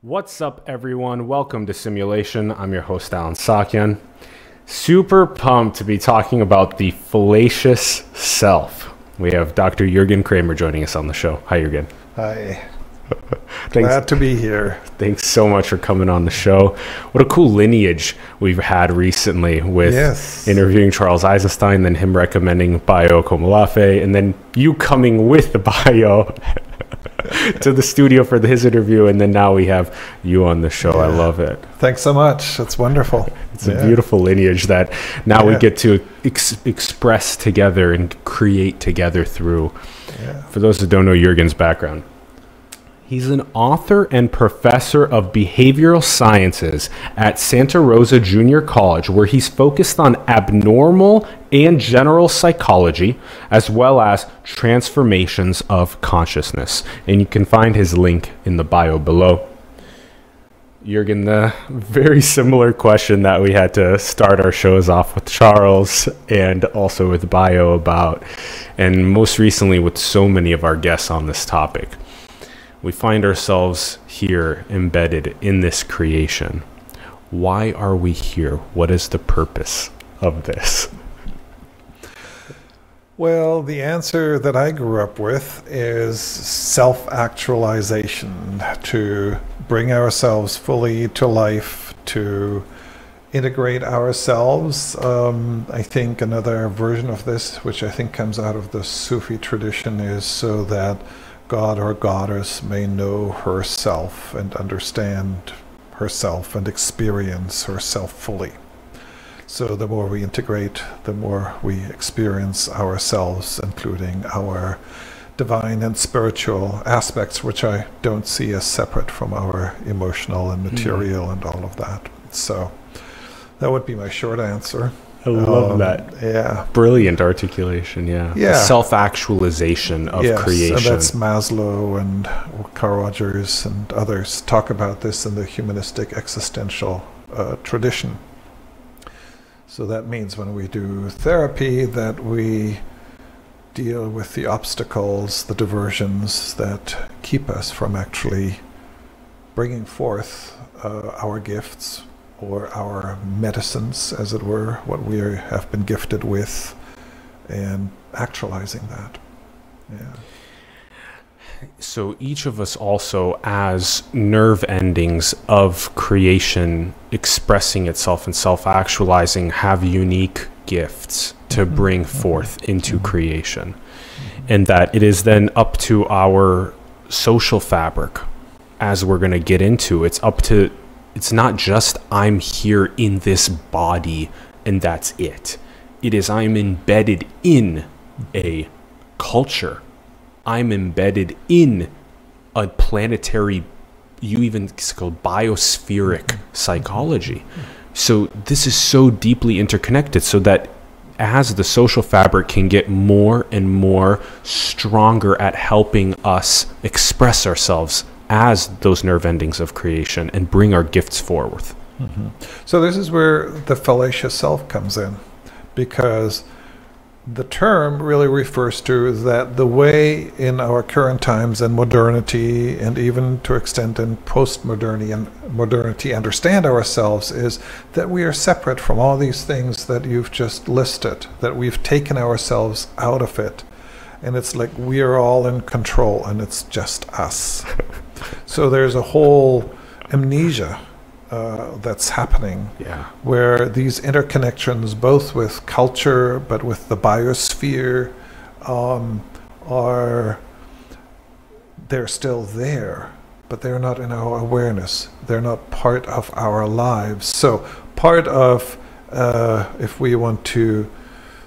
What's up, everyone? Welcome to Simulation. I'm your host, Alan Saakyan. Super pumped to be talking about the fallacious self. We have Dr. Jurgen Kremer joining us on the show. Hi, Jurgen. Hi. Thanks, Glad to be here. thanks so much for coming on the show. What a cool lineage we've had recently with Yes. interviewing Charles Eisenstein, then him recommending Bayo Akomolafe, and then you coming with the Bayo to the studio for his interview, and then now we have you on the show. I love it. Thanks so much. It's wonderful. It's a beautiful lineage that now we get to ex- express together and create together through. Yeah. For those that don't know Jurgen's background, he's an author and professor of behavioral sciences at Santa Rosa Junior College, where he's focused on abnormal and general psychology, as well as transformations of consciousness. And you can find his link in the bio below. Jurgen, the very similar question that we had to start our shows off with Charles and also with Bayo about, and most recently with so many of our guests on this topic. We find ourselves here embedded in this creation. Why are we here? What is the purpose of this? Well, the answer that I grew up with is self actualization to bring ourselves fully to life, to integrate ourselves. Um, I think another version of this, which I think comes out of the Sufi tradition, is so that God or goddess may know herself and understand herself and experience herself fully. So the more we integrate, the more we experience ourselves, including our divine and spiritual aspects, which I don't see as separate from our emotional and hmm. material and all of that. So that would be my short answer. I love Um, that. Yeah. Brilliant articulation, yeah. Yeah. Self actualization of yes, creation. And that's Maslow and Carl Rogers and others talk about this in the humanistic existential uh, tradition. So that means when we do therapy that we deal with the obstacles, the diversions that keep us from actually bringing forth uh, our gifts or our medicines, as it were, what we are, have been gifted with, and actualizing that. Yeah. So each of us also, as nerve endings of creation expressing itself and self actualizing, have unique gifts to Mhm, bring forth into mhm. creation. And that it is then up to our social fabric, as we're going to get into. It's up to, it's not just I'm here in this body and that's it. It is I'm embedded in a culture I'm embedded in a planetary, you even called biospheric psychology. So this is so deeply interconnected so that as the social fabric can get more and more stronger at helping us express ourselves as those nerve endings of creation and bring our gifts forward. So this is where the fallacious self comes in, because the term really refers to that the way in our current times and modernity, and even to extent in post-modernity and modernity, understand ourselves is that we are separate from all these things that you've just listed. That we've taken ourselves out of it, and it's like we are all in control, and it's just us. so there's a whole amnesia uh, that's happening Yeah. where these interconnections, both with culture but with the biosphere, um, are they're still there, but they're not in our awareness. They're not part of our lives. So part of, uh, if we want to,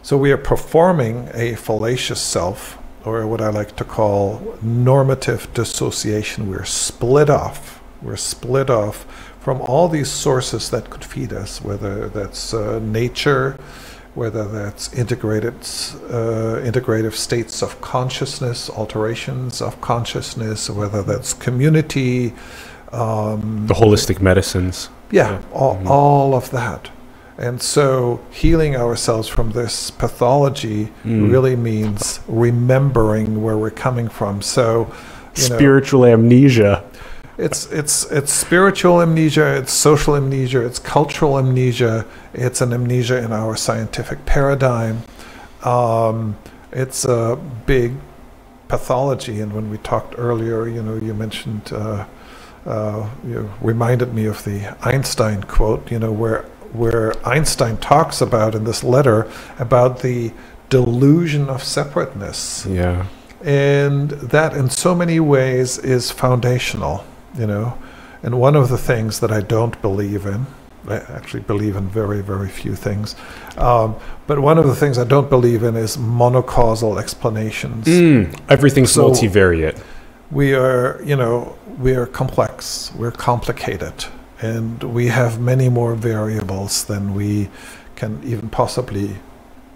so we are performing a fallacious self, or what I like to call normative dissociation. We're split off. We're split off from all these sources that could feed us, whether that's uh, nature, whether that's integrated, uh, integrative states of consciousness, alterations of consciousness, whether that's community, um, The holistic medicines. yeah, Yeah. all, Mhm. all of that. And so healing ourselves from this pathology Mm. really means remembering where we're coming from. So, you know, Spiritual amnesia. it's it's it's spiritual amnesia, it's social amnesia, it's cultural amnesia, it's an amnesia in our scientific paradigm. Um, it's a big pathology, and when we talked earlier, you know, you mentioned. Uh, uh, you reminded me of the Einstein quote, you know, where where Einstein talks about in this letter about the delusion of separateness. Yeah. And that in so many ways is foundational, you know. And one of the things that I don't believe in, I actually believe in very, very few things, um, but one of the things I don't believe in is monocausal explanations. Mm, everything's So- multivariate. we are, you know, we are complex, we're complicated, and we have many more variables than we can even possibly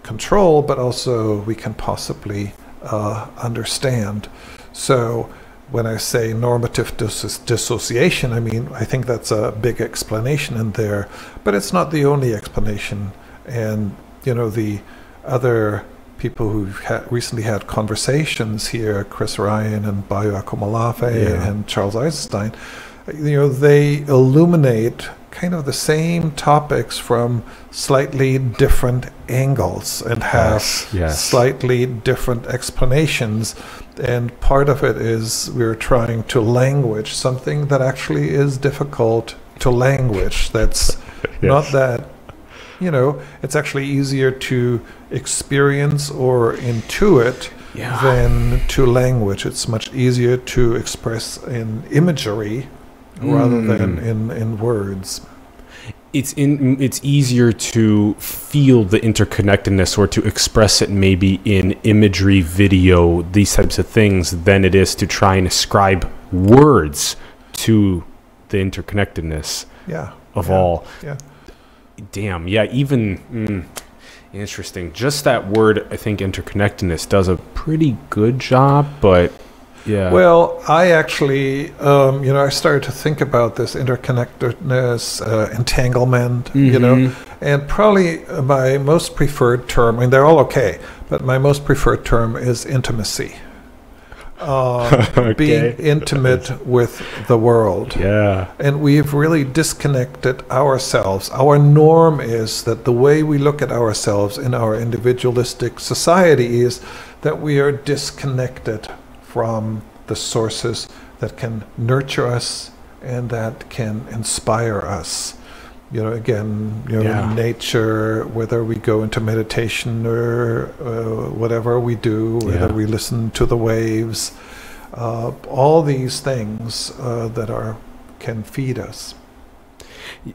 control, but also we can possibly uh, understand. So when I say normative dis- dissociation, I mean, I think that's a big explanation in there, but it's not the only explanation. And, you know, the other people who've had, recently had conversations here, Chris Ryan and Bayo Akomolafe Yeah. and Charles Eisenstein, you know, they illuminate kind of the same topics from slightly different angles and have Yes, yes. slightly different explanations. And part of it is we're trying to language something that actually is difficult to language. That's not that, you know, it's actually easier to experience or intuit Yeah. than to language. It's much easier to express in imagery rather than Mm. in, in words. it's in it's easier to feel the interconnectedness or to express it maybe in imagery video these types of things than it is to try and ascribe words to the interconnectedness Yeah. of yeah, all Yeah. damn yeah even mm, interesting just that word i think interconnectedness does a pretty good job but yeah Well, I actually, um, you know, I started to think about this interconnectedness, uh, entanglement, you know, and probably my most preferred term, I mean, they're all okay, but my most preferred term is intimacy. Um, Being intimate with the world. yeah And we've really disconnected ourselves. Our norm is that the way we look at ourselves in our individualistic society is that we are disconnected from the sources that can nurture us and that can inspire us. You know, again, you know, Yeah. nature, whether we go into meditation or uh, whatever we do, whether Yeah. we listen to the waves, uh, all these things uh, that are can feed us.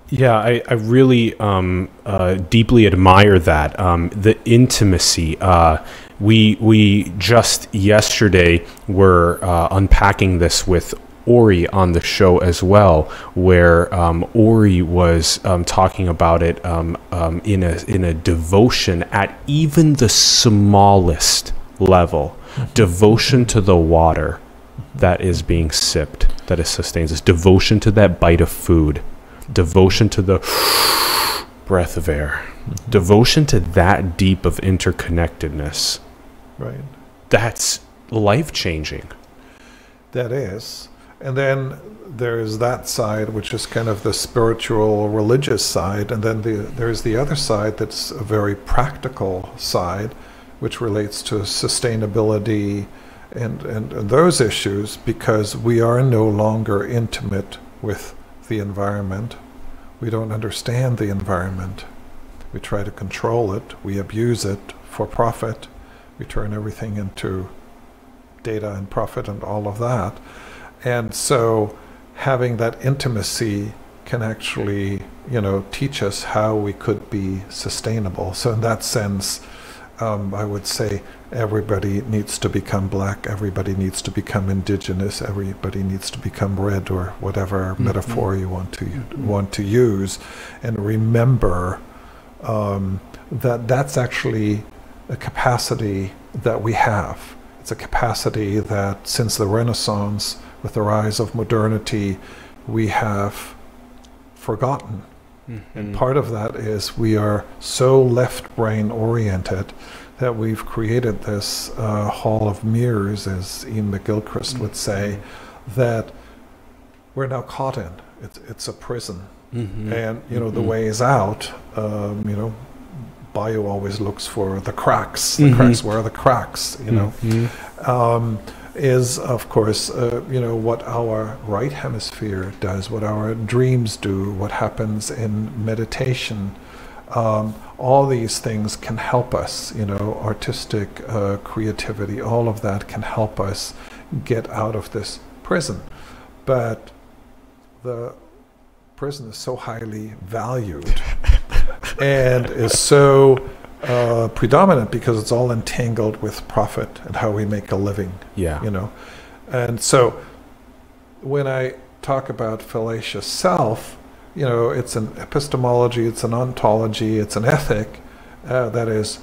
Yeah, I, I really um, uh, deeply admire that um, the intimacy. Uh, we we just yesterday were uh, unpacking this with Ori on the show as well, where um, Ori was um, talking about it um, um, in a in a devotion at even the smallest level, devotion to the water that is being sipped, that it sustains us, devotion to that bite of food. Devotion to the breath of air, devotion to that deep of interconnectedness. Right. That's life changing. That is. And then there's that side, which is kind of the spiritual, religious side. And then the, there's the other side that's a very practical side, which relates to sustainability and, and, and those issues because we are no longer intimate with the environment. We don't understand the environment. We try to control it, we abuse it for profit, we turn everything into data and profit and all of that. And so having that intimacy can actually, you know, teach us how we could be sustainable. So in that sense, um, I would say everybody needs to become black, everybody needs to become indigenous, everybody needs to become red, or whatever metaphor you want to want to use, and remember um, that that's actually a capacity that we have. It's a capacity that since the Renaissance, with the rise of modernity, we have forgotten. And part of that is we are so left brain oriented that we've created this uh, hall of mirrors, as Iain McGilchrist would say, that we're now caught in. It's it's a prison, Mhm. and you know the way is out. Um, you know, Bayo always looks for the cracks. The Mhm. cracks. Where are the cracks? You know, Mhm. um, is of course uh, you know what our right hemisphere does, what our dreams do, what happens in meditation. Um, all these things can help us. You know, artistic uh, creativity, all of that can help us get out of this prison. But the prison is so highly valued and is so uh, predominant because it's all entangled with profit and how we make a living, Yeah. you know. And so when I talk about fallacious self, you know, it's an epistemology, it's an ontology, it's an ethic uh, that is,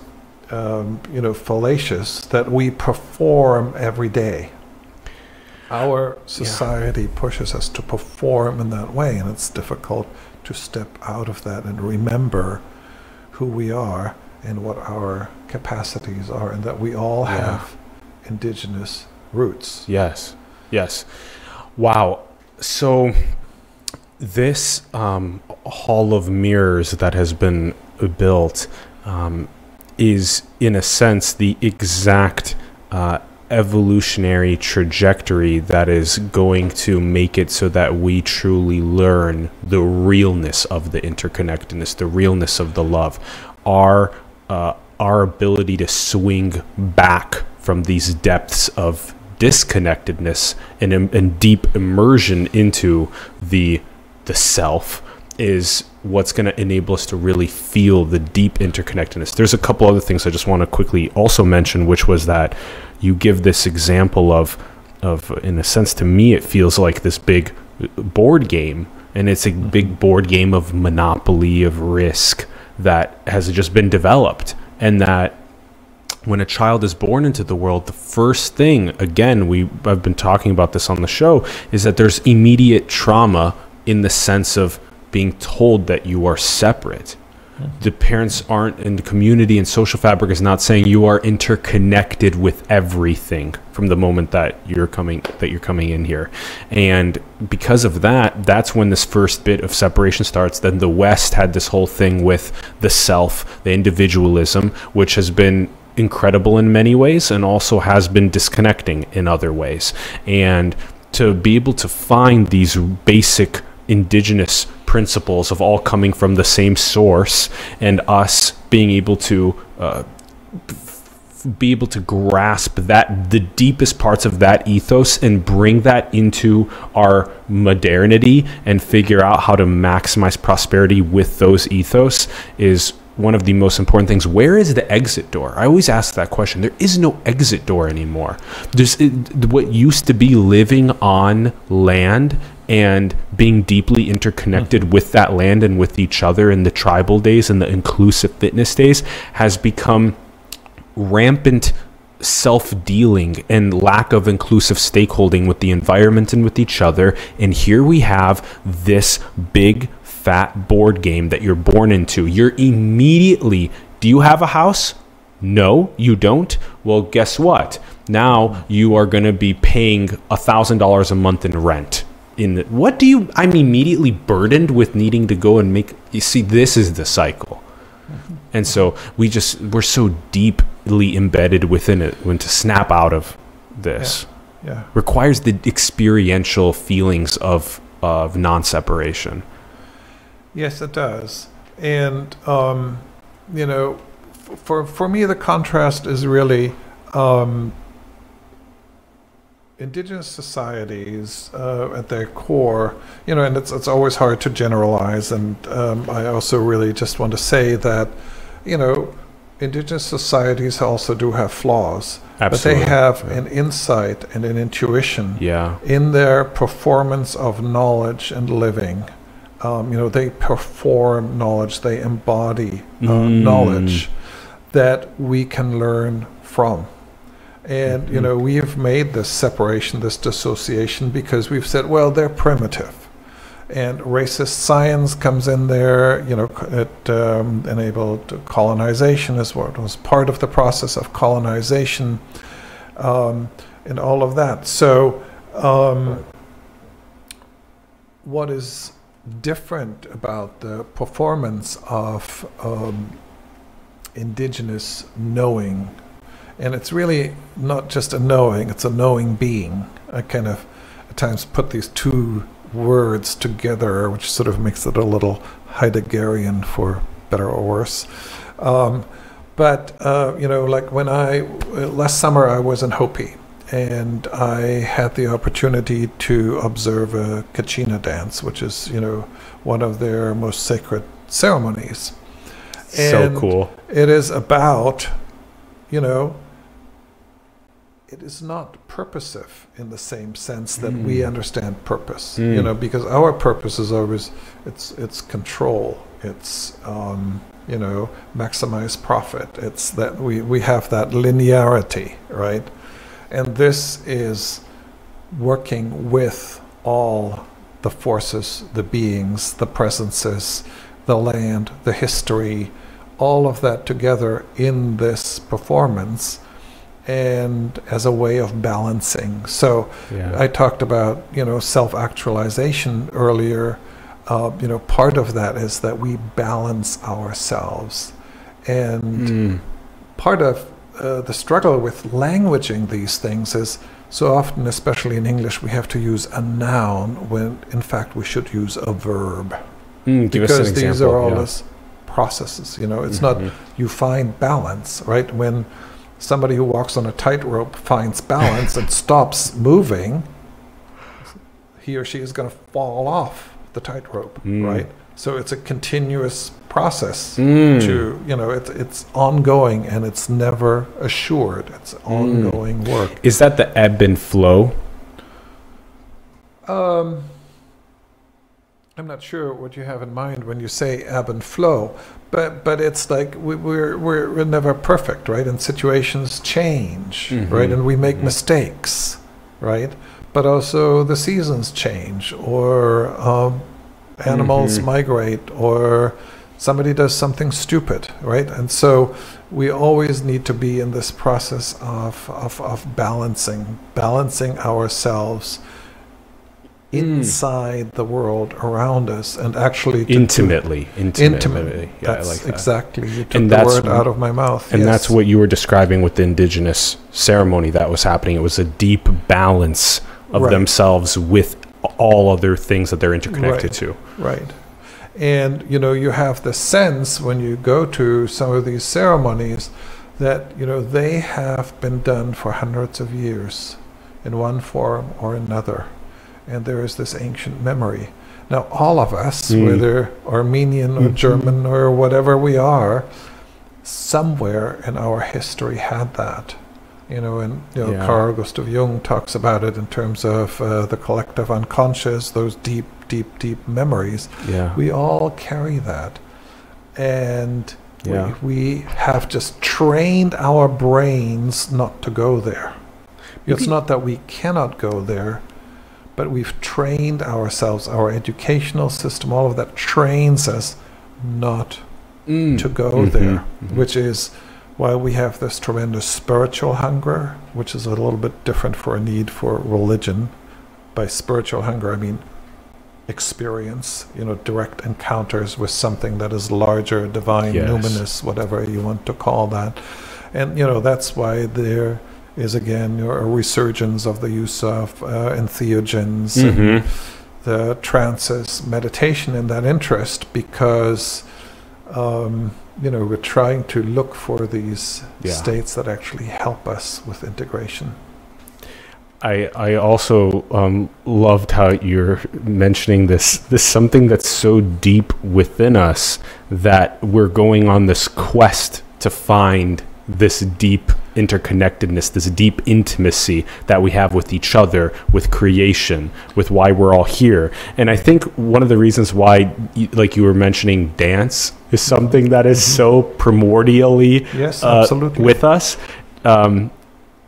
um, you know, fallacious that we perform every day. Our society pushes us to perform in that way, and it's difficult to step out of that and remember who we are and what our capacities are, and that we all Yeah. have indigenous roots. Yes. Yes. Wow. So this um, hall of mirrors that has been built um, is, in a sense, the exact uh, evolutionary trajectory that is going to make it so that we truly learn the realness of the interconnectedness, the realness of the love, our uh, our ability to swing back from these depths of disconnectedness and, and deep immersion into the the self is what's going to enable us to really feel the deep interconnectedness. There's a couple other things I just want to quickly also mention, which was that you give this example of of in a sense to me it feels like this big board game and it's a mm-hmm. big board game of monopoly of risk that has just been developed and that when a child is born into the world the first thing again we I've been talking about this on the show is that there's immediate trauma in the sense of being told that you are separate the parents aren't and the community and social fabric is not saying you are interconnected with everything from the moment that you're coming that you're coming in here. And because of that that's when this first bit of separation starts. Then the west had this whole thing with the self the individualism which has been incredible in many ways and also has been disconnecting in other ways. And to be able to find these basic indigenous principles of all coming from the same source and us being able to uh, be able to grasp that the deepest parts of that ethos and bring that into our modernity and figure out how to maximize prosperity with those ethos is one of the most important things. Where is the exit door? I always ask that question. There is no exit door anymore. There's it, what used to be living on land and being deeply interconnected mm-hmm. with that land and with each other in the tribal days and the inclusive fitness days has become rampant self-dealing and lack of inclusive stakeholding with the environment and with each other. And here we have this big fat board game that you're born into. You're immediately do you have a house? No you don't? Well guess what? Now you are going to be paying a thousand dollars a month in rent in the, what do you i'm immediately burdened with needing to go and make you see this is the cycle and so we just we're so deeply embedded within it when to snap out of this Yeah. requires the experiential feelings of of non-separation Yes, it does. And, um, you know, for, for me, the contrast is really um, indigenous societies uh, at their core, you know, and it's, it's always hard to generalize. And um, I also really just want to say that, you know, indigenous societies also do have flaws, Absolutely. but they have Yeah. an insight and an intuition yeah in their performance of knowledge and living. Um, you know, they perform knowledge, they embody uh, Mm. knowledge that we can learn from. And, you know, we have made this separation, this dissociation, because we've said, well, they're primitive. And racist science comes in there, you know, it um, enabled colonization as well. It was part of the process of colonization um, and all of that. So, um, what is different about the performance of um, indigenous knowing, and it's really not just a knowing; it's a knowing being. I kind of at times put these two words together, which sort of makes it a little Heideggerian for better or worse. Um, but uh, you know, like when I last summer I was in Hopi, and I had the opportunity to observe a Kachina dance, which is you know one of their most sacred ceremonies. so cool. It is about, you know, it is not purposive in the same sense that we Mm. understand purpose. Mm. You know, because our purpose is always it's it's control. It's um, you know maximize profit. It's that we we have that linearity, right? And this is working with all the forces, the beings, the presences, the land, the history, all of that together in this performance and as a way of balancing. So Yeah. I talked about, you know, self-actualization earlier. Uh, you know, part of that is that we balance ourselves. And Mm. part of uh, the struggle with languaging these things is so often, especially in English, we have to use a noun when in fact we should use a verb Mm, give us an because these example, are all yeah. processes. You know, it's not Mhm. you find balance, right? When somebody who walks on a tightrope finds balance and stops moving, he or she is going to fall off the tightrope, Mm. right? So it's a continuous process Mm. to you know it's it's ongoing and it's never assured it's Mm. ongoing work Is that the ebb and flow? um i'm not sure what you have in mind when you say ebb and flow but but it's like we, we're, we're we're never perfect right and situations change Mhm. right and we make Mhm. mistakes right but also the seasons change or um, animals Mhm. migrate or somebody does something stupid, right? And so we always need to be in this process of, of, of balancing, balancing ourselves Mm. inside the world around us and actually Intimately, intimately. Yeah, that's I like that. exactly. You took And the that's word out of my mouth. And yes. that's what you were describing with the indigenous ceremony that was happening. It was a deep balance of Right. themselves with all other things that they're interconnected Right. to. Right. And you know, you have the sense when you go to some of these ceremonies that you know they have been done for hundreds of years in one form or another. And there is this ancient memory. Now all of us, Mm. whether Armenian or Mhm. German or whatever we are, somewhere in our history had that. You know, and you know, Yeah. Carl Gustav Jung talks about it in terms of uh, the collective unconscious, those deep, deep, deep memories. Yeah. We all carry that. And Yeah. we, we have just trained our brains not to go there. It's not that we cannot go there, but we've trained ourselves, our educational system, all of that trains us not Mm. to go Mhm, there, mhm. which is why we have this tremendous spiritual hunger, which is a little bit different for a need for religion. By spiritual hunger, I mean experience, you know, direct encounters with something that is larger, divine, Yes. numinous, whatever you want to call that. And, you know, that's why there is again a resurgence of the use of uh, entheogens and Mhm. the trances, meditation in that interest because, um, you know, we're trying to look for these Yeah. states that actually help us with integration. I I also um, loved how you're mentioning this this something that's so deep within us that we're going on this quest to find this deep interconnectedness, this deep intimacy that we have with each other, with creation, with why we're all here. And I think one of the reasons why, like you were mentioning, dance is something that is so primordially Yes, uh, absolutely. with us. Um,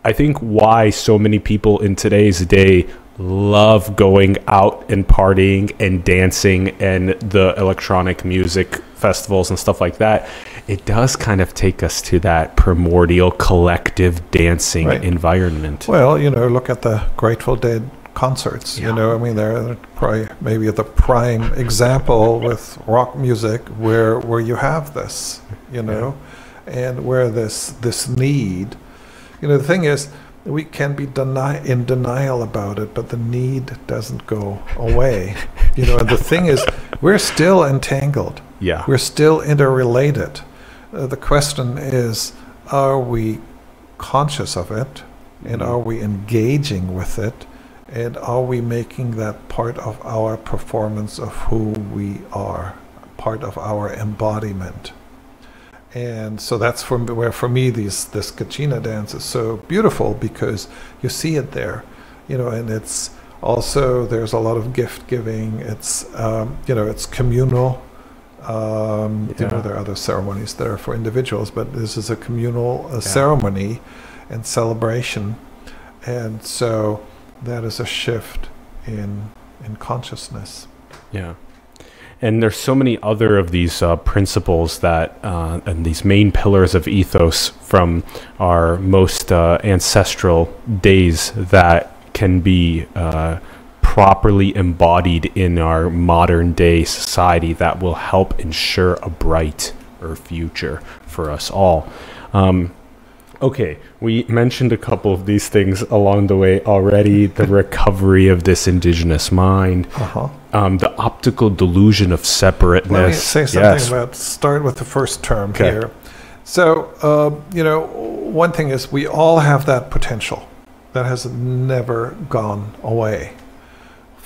I think why so many people in today's day love going out and partying and dancing and the electronic music festivals and stuff like that. It does kind of take us to that primordial collective dancing Right. environment. well, you know, look at the Grateful Dead concerts. Yeah. You know, I mean, they're probably maybe the prime example with rock music where where you have this, you know, and where this this need. You know, the thing is, we can be deny in denial about it, but the need doesn't go away. you know, and the thing is, we're still entangled. Yeah. We're still interrelated. Uh, the question is, are we conscious of it? And Mhm. are we engaging with it? And are we making that part of our performance of who we are, part of our embodiment? And so that's from where, for me, these this Kachina dance is so beautiful because you see it there, you know, and it's also there's a lot of gift giving. It's um, you know, it's communal. Um, You know, there are other ceremonies that are for individuals, but this is a communal uh, Yeah. ceremony and celebration, and so that is a shift in in consciousness. Yeah. And there's so many other of these uh, principles that, uh, and these main pillars of ethos from our most uh, ancestral days that can be uh, properly embodied in our modern day society that will help ensure a brighter future for us all. Um, okay, we mentioned a couple of these things along the way already the recovery of this indigenous mind Uh huh. um, the optical delusion of separateness. Let me say something Yes. about start with the first term Okay. here. So, uh, you know, one thing is we all have that potential that has never gone away.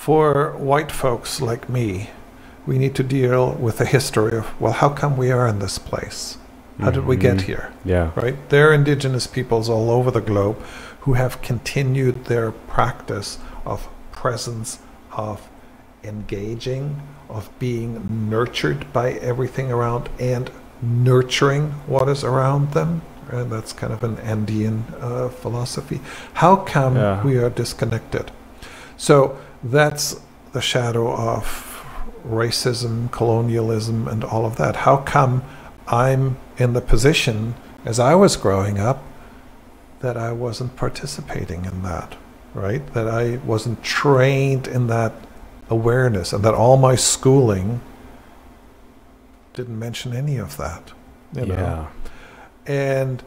For white folks like me, we need to deal with the history of, well, how come we are in this place? How did we get Mhm. here? Yeah. right? There are indigenous peoples all over the globe who have continued their practice of presence, of engaging, of being nurtured by everything around and nurturing what is around them. And that's kind of an Andean uh, philosophy. How come Yeah. we are disconnected? So that's the shadow of racism, colonialism, and all of that. How come I'm in the position as I was growing up that I wasn't participating in that, right? That I wasn't trained in that awareness and that all my schooling didn't mention any of that. You know? Yeah. and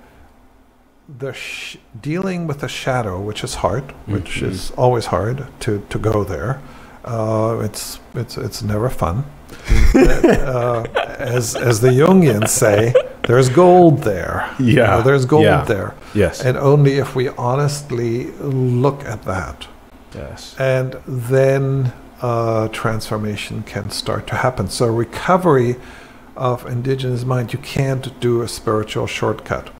the sh- dealing with the shadow, which is hard, which Mhm. is always hard to, to go there. Uh, it's it's it's never fun. uh, as as the Jungians say, there's gold there. You Yeah. know, there's gold Yeah. there, Yes. and only if we honestly look at that, yes. and then uh, transformation can start to happen. So recovery of indigenous mind, you can't do a spiritual shortcut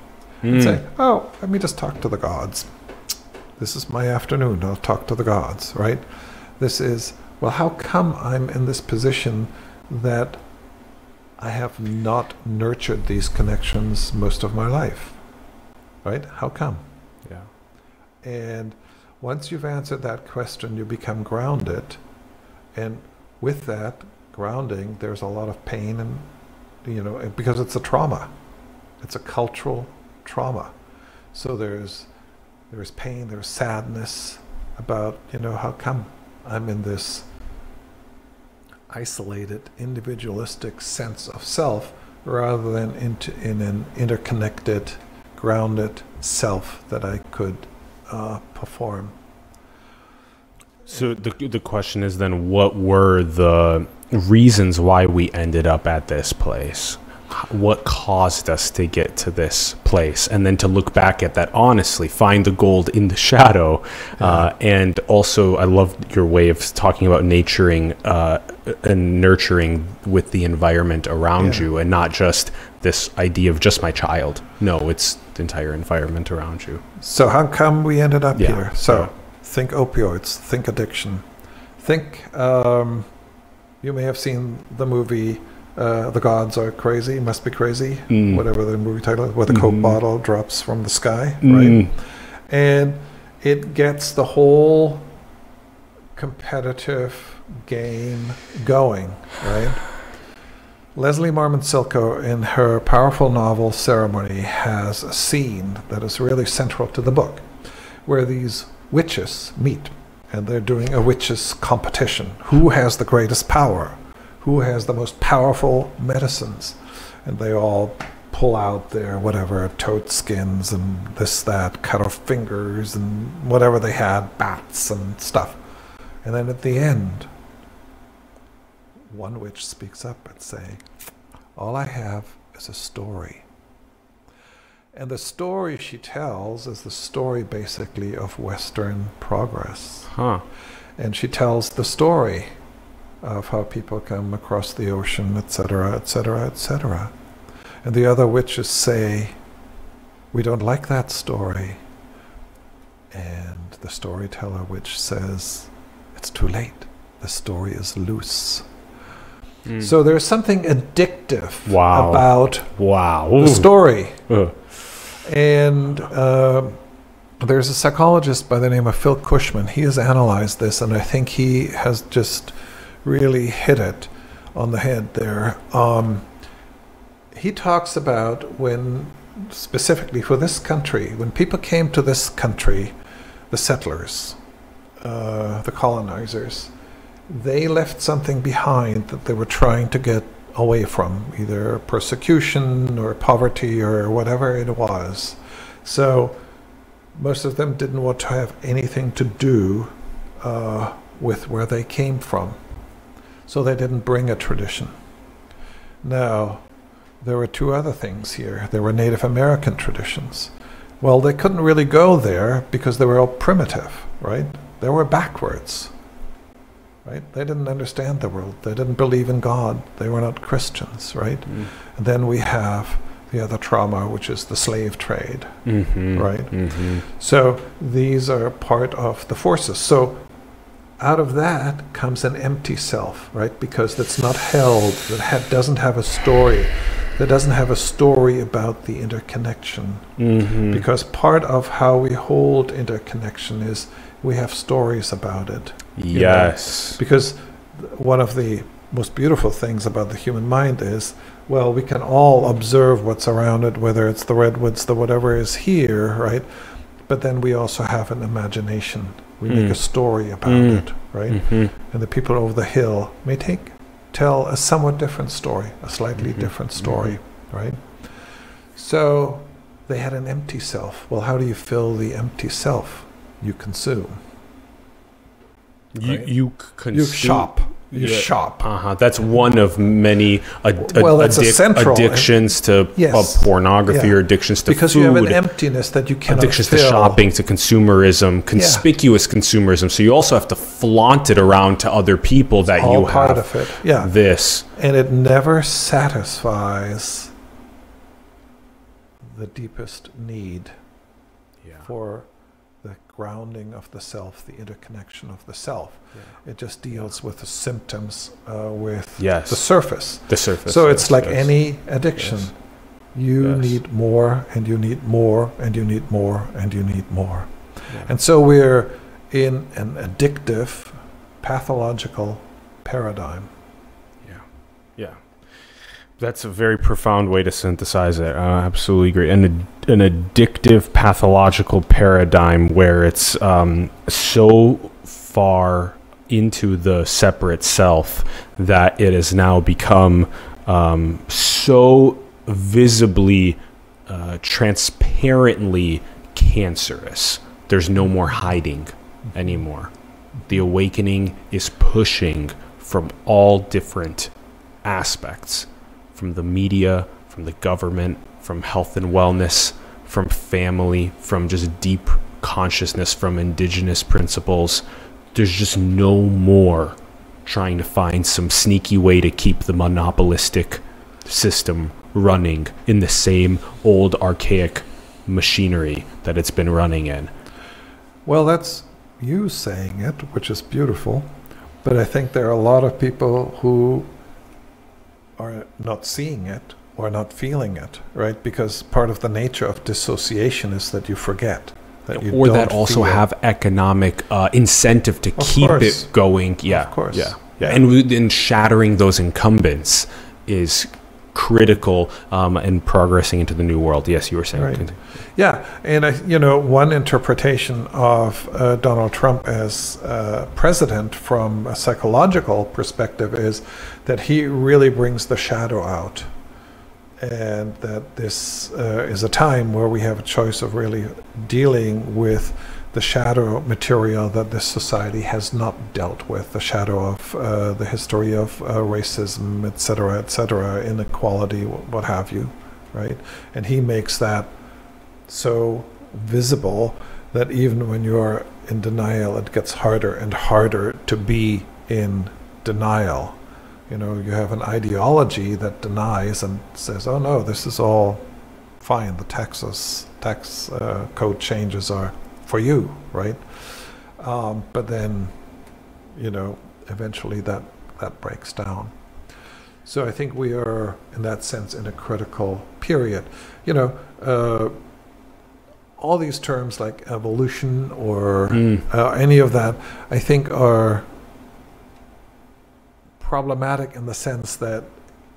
Mm. say, oh, let me just talk to the gods. This is my afternoon. I'll talk to the gods, right? This is, well, how come I'm in this position that I have not nurtured these connections most of my life? Right? How come? Yeah. And once you've answered that question, you become grounded. And with that grounding, there's a lot of pain and, you know, because it's a trauma. It's a cultural trauma. So there's there's pain, there's sadness about, you know, how come I'm in this isolated, individualistic sense of self rather than into, in an interconnected, grounded self that I could uh, perform. So the the question is then, what were the reasons why we ended up at this place? What caused us to get to this place, and then to look back at that honestly, find the gold in the shadow, uh, and also I love your way of talking about nurturing uh, and nurturing with the environment around Yeah. you, and not just this idea of just my child. No, it's the entire environment around you. So how come we ended up Yeah, here? So yeah. think opioids, think addiction, think. Um, you may have seen the movie uh, "The Gods Are Crazy," must be crazy, Mm. whatever the movie title is, where the coke Mhm. bottle drops from the sky, right? Mm. And it gets the whole competitive game going, right? Leslie Marmon Silko, in her powerful novel Ceremony, has a scene that is really central to the book where these witches meet. and they're doing a witches competition. Who has the greatest power? Who has the most powerful medicines? And they all pull out their whatever toad skins and this that, cut off fingers and whatever they had, bats and stuff. And then at the end, one witch speaks up and say, "All I have is a story." And the story she tells is the story basically of Western progress. Huh. And she tells the story of how people come across the ocean, etc., etc., etc. And the other witches say, We don't like that story. And the storyteller witch says, It's too late. The story is loose. Mm. So there's something addictive Wow. about wow. the story. And uh, there's a psychologist by the name of Phil Cushman. He has analyzed this, and I think he has just really hit it on the head there. Um, he talks about when, specifically for this country, when people came to this country, the settlers, uh, the colonizers, they left something behind that they were trying to get away from, either persecution or poverty or whatever it was. So most of them didn't want to have anything to do uh, with where they came from. So they didn't bring a tradition. Now, there were two other things here. There were Native American traditions. Well, they couldn't really go there because they were all primitive, right? They were backwards right? They didn't understand the world. They didn't believe in God. They were not Christians, right? Mm. And then we have the other trauma, which is the slave trade, Mhm. right? Mhm. So these are part of the forces. So out of that comes an empty self, right? Because that's not held, that ha- doesn't have a story, that doesn't have a story about the interconnection. Mhm. Because part of how we hold interconnection is we have stories about it. know, yes. Because one of the most beautiful things about the human mind is, well, we can all observe what's around it, whether it's the redwoods, the whatever is here, right? But then we also have an imagination. We make Mm. a story about Mm. it, right? Mhm. And the people over the hill may take tell a somewhat different story, a slightly Mhm. different story, right? So they had an empty self. Well, how do you fill the empty self? You consume. You Right. you consume, You shop. You Yeah. shop. Uh huh. That's one of many ad- Well, a addic- central- addictions to Yes. uh, pornography Yeah. or addictions to because food. you have an emptiness that you cannot addictions fill. to shopping, to consumerism, conspicuous consumerism. So you also have to flaunt it around to other people that all you part have of it. Yeah, this. and it never satisfies the deepest need Yeah. for grounding of the self, the interconnection of the self. It just deals with the symptoms, uh, with Yes. the surface. The surface. so it's like yes. any addiction. Yes. You Yes. need more, and you need more, and you need more, and you need more. Yeah. And so we're in an addictive, pathological paradigm. That's a very profound way to synthesize it. I absolutely agree. And an addictive pathological paradigm where it's um, so far into the separate self that it has now become um, so visibly, uh, transparently cancerous. There's no more hiding anymore. The awakening is pushing from all different aspects from the media, from the government, from health and wellness, from family, from just deep consciousness, from indigenous principles. There's just no more trying to find some sneaky way to keep the monopolistic system running in the same old archaic machinery that it's been running in. Well, that's you saying it, which is beautiful. But I think there are a lot of people who are not seeing it or not feeling it, right? Because part of the nature of dissociation is that you forget. That you or that also have economic uh, incentive to Of keep course. it going. Yeah, Of course. Yeah, yeah. And in shattering those incumbents is critical um, and progressing into the new world. Yes, you were saying. Right. Yeah, and I, you know, one interpretation of uh, Donald Trump as uh, president from a psychological perspective is that he really brings the shadow out, and that this uh, is a time where we have a choice of really dealing with the shadow material that this society has not dealt with, the shadow of uh, the history of uh, racism, etc., etc., inequality, what have you, right? And he makes that so visible that even when you're in denial, it gets harder and harder to be in denial. You know, you have an ideology that denies and says, "Oh no, this is all fine. The Texas tax uh, code changes are for you, right?" Um, but then, you know, eventually that that breaks down. So I think we are, in that sense, in a critical period. You know. Uh, all these terms like evolution or Mm. uh, any of that, I think are problematic in the sense that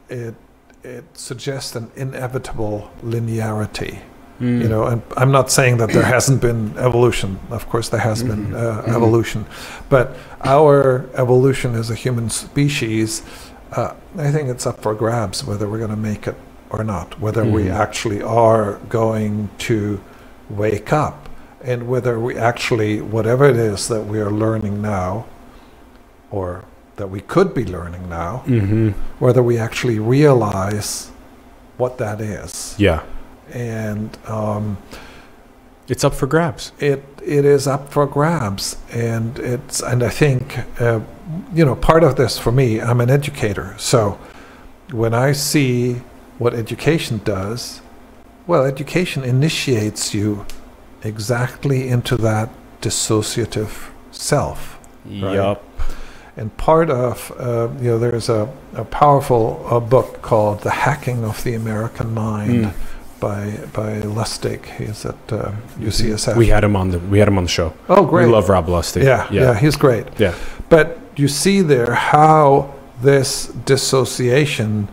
it it suggests an inevitable linearity. Mm. You know, and I'm not saying that there hasn't been evolution. Of course, there has been Mhm. uh, Mhm. evolution, but our evolution as a human species, uh, I think it's up for grabs whether we're going to make it or not. Whether we Mhm. actually are going to wake up, and whether we actually, whatever it is that we are learning now, or that we could be learning now, hmm whether we actually realize what that is. Yeah, And um, it's up for grabs. it it is up for grabs, and it's and I think uh, you know part of this for me. I'm an educator, so when I see what education does, well, education initiates you exactly into that dissociative self. Right. Yup. And part of, uh, you know, there's a, a powerful uh, book called The Hacking of the American Mind Mm. By by Lustig. He's at uh, UCSF. We had him on the we had him on the show. oh, great. We love Rob Lustig. yeah, yeah, yeah, he's great. Yeah. But you see there how this dissociation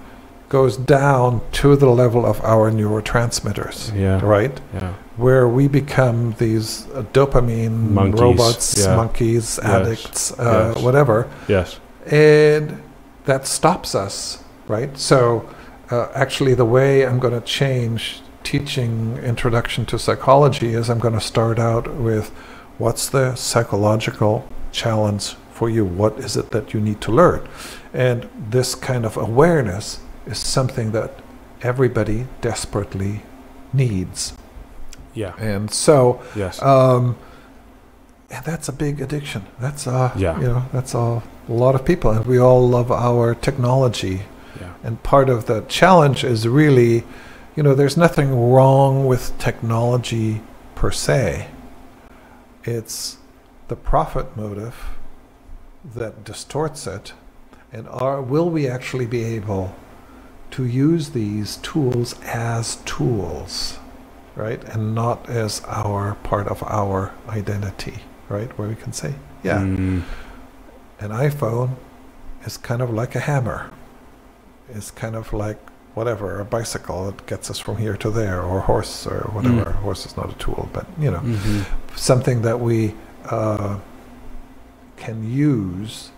goes down to the level of our neurotransmitters, yeah, right? yeah. Where we become these uh, dopamine Monkeys, robots, yeah. monkeys, addicts, uh, yes. whatever. Yes. and that stops us right so uh, actually the way i'm going to change teaching introduction to psychology is i'm going to start out with what's the psychological challenge for you what is it that you need to learn and this kind of awareness is something that everybody desperately needs Yeah. and so Yes. um, and that's a big addiction. That's uh, Yeah. you know, that's a lot of people, and we all love our technology. And part of the challenge is really, you know, there's nothing wrong with technology per se. It's the profit motive that distorts it, and are will we actually be able to use these tools as tools? right? And not as our part of our identity, right? Where we can say, yeah, Mm. an iPhone is kind of like a hammer. It's kind of like whatever, a bicycle. that gets us from here to there, or horse, or whatever. Horse is not a tool, but you know, Mhm. something that we uh, can use,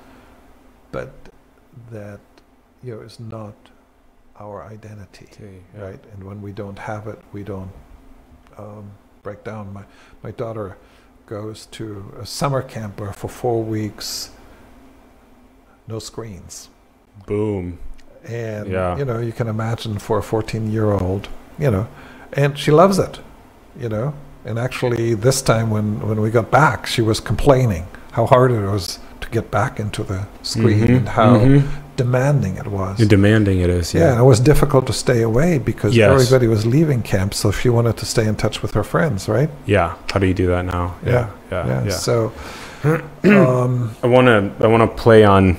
but that you know is not our identity Okay, yeah. right? And when we don't have it, we don't um, break down. My my daughter goes to a summer camp where for four weeks, no screens, Boom. And Yeah. you know you can imagine for a 14 year old, you know, and she loves it, you know. And actually, this time when when we got back, she was complaining how hard it was to get back into the screen Mhm, and how mhm. demanding it was. You're demanding it is. Yeah, Yeah. it was difficult to stay away because Yes. everybody was leaving camp, so she wanted to stay in touch with her friends, right? Yeah. How do you do that now? Yeah. Yeah. Yeah. So, um, I want to I want to play on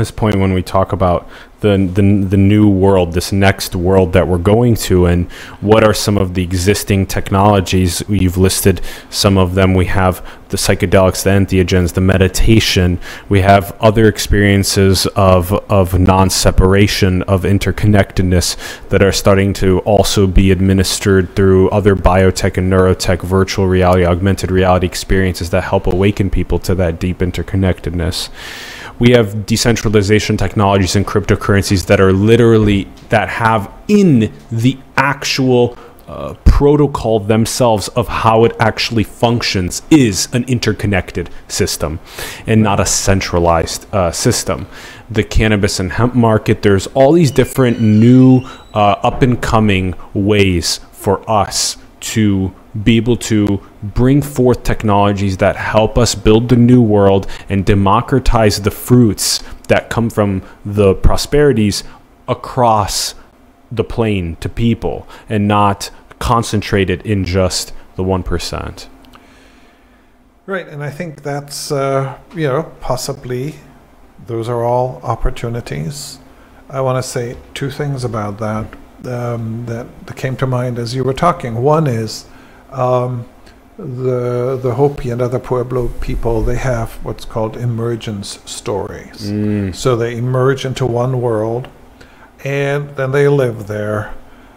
this point when we talk about the, the the new world, this next world that we're going to, and what are some of the existing technologies? You've listed some of them. We have the psychedelics, the entheogens, the meditation. We have other experiences of of non-separation, of interconnectedness that are starting to also be administered through other biotech and neurotech, virtual reality, augmented reality experiences that help awaken people to that deep interconnectedness we have decentralization technologies and cryptocurrencies that are literally that have in the actual uh, protocol themselves of how it actually functions is an interconnected system and not a centralized uh, system. The cannabis and hemp market, there's all these different new uh, up and coming ways for us to be able to bring forth technologies that help us build the new world and democratize the fruits that come from the prosperities across the plane to people and not concentrated in just the 1%. Right, and I think that's, uh, you know, possibly those are all opportunities. I want to say two things about that um, that came to mind as you were talking. One is um, the the Hopi and other Pueblo people they have what's called emergence stories. Mm. So they emerge into one world, and then they live there,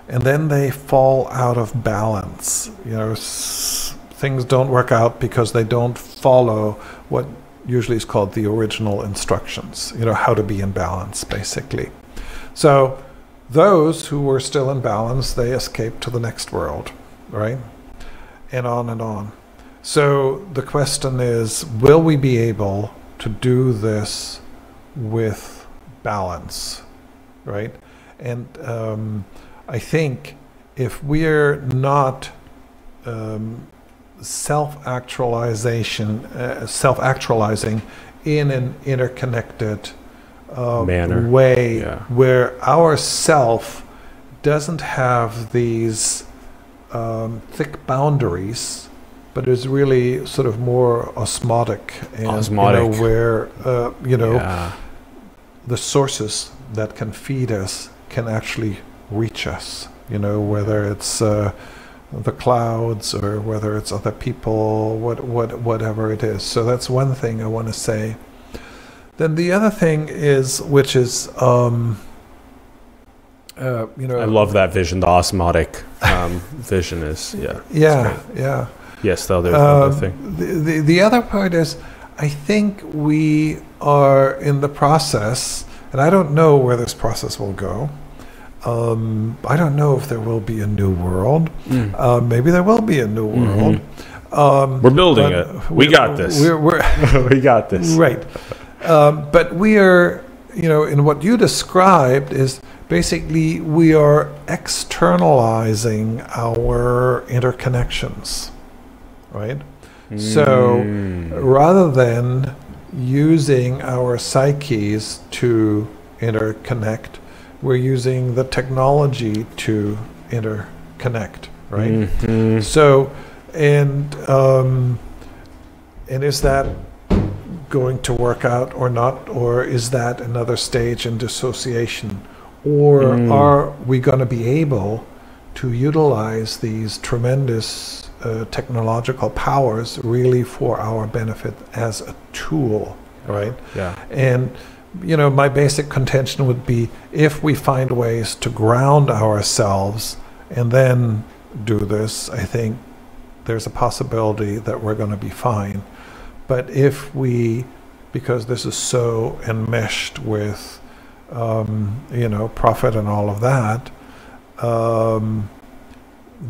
and then they fall out of balance. You know, s- things don't work out because they don't follow what usually is called the original instructions. You know, how to be in balance, basically. So those who were still in balance, they escaped to the next world, right? And on and on. So the question is will we be able to do this with balance, right? And um, I think if we're not um, self-actualization, uh, self-actualizing in an interconnected uh, Manner. way, Yeah. where our self doesn't have these um, thick boundaries, but it's really sort of more osmotic, and Osmotic. You know, where uh, you know Yeah. the sources that can feed us can actually reach us. You know, whether it's uh, the clouds or whether it's other people, what, what, whatever it is. So that's one thing I want to say. Then the other thing is, which is, um, uh, you know, I love that vision. The osmotic um, vision is, yeah. Yeah, yeah. Yes, the other, other Um, thing. The, the, the other part is, I think we are in the process, and I don't know where this process will go. Um, I don't know if there will be a new world. Mm. Uh, maybe there will be a new Mhm. world. Um, We're building it. We we're- got this. We're, we're we got this. right. Um, but we are, you know, in what you described is basically we are externalizing our interconnections, right? So Mm. rather than using our psyches to interconnect, we're using the technology to interconnect, right? Mhm. So, and um, and is that going to work out or not, or is that another stage in dissociation, or Mm. are we going to be able to utilize these tremendous uh, technological powers really for our benefit as a tool, right? Yeah. And you know, my basic contention would be if we find ways to ground ourselves and then do this, I think there's a possibility that we're going to be fine. But if we, because this is so enmeshed with, um, you know, profit and all of that, um,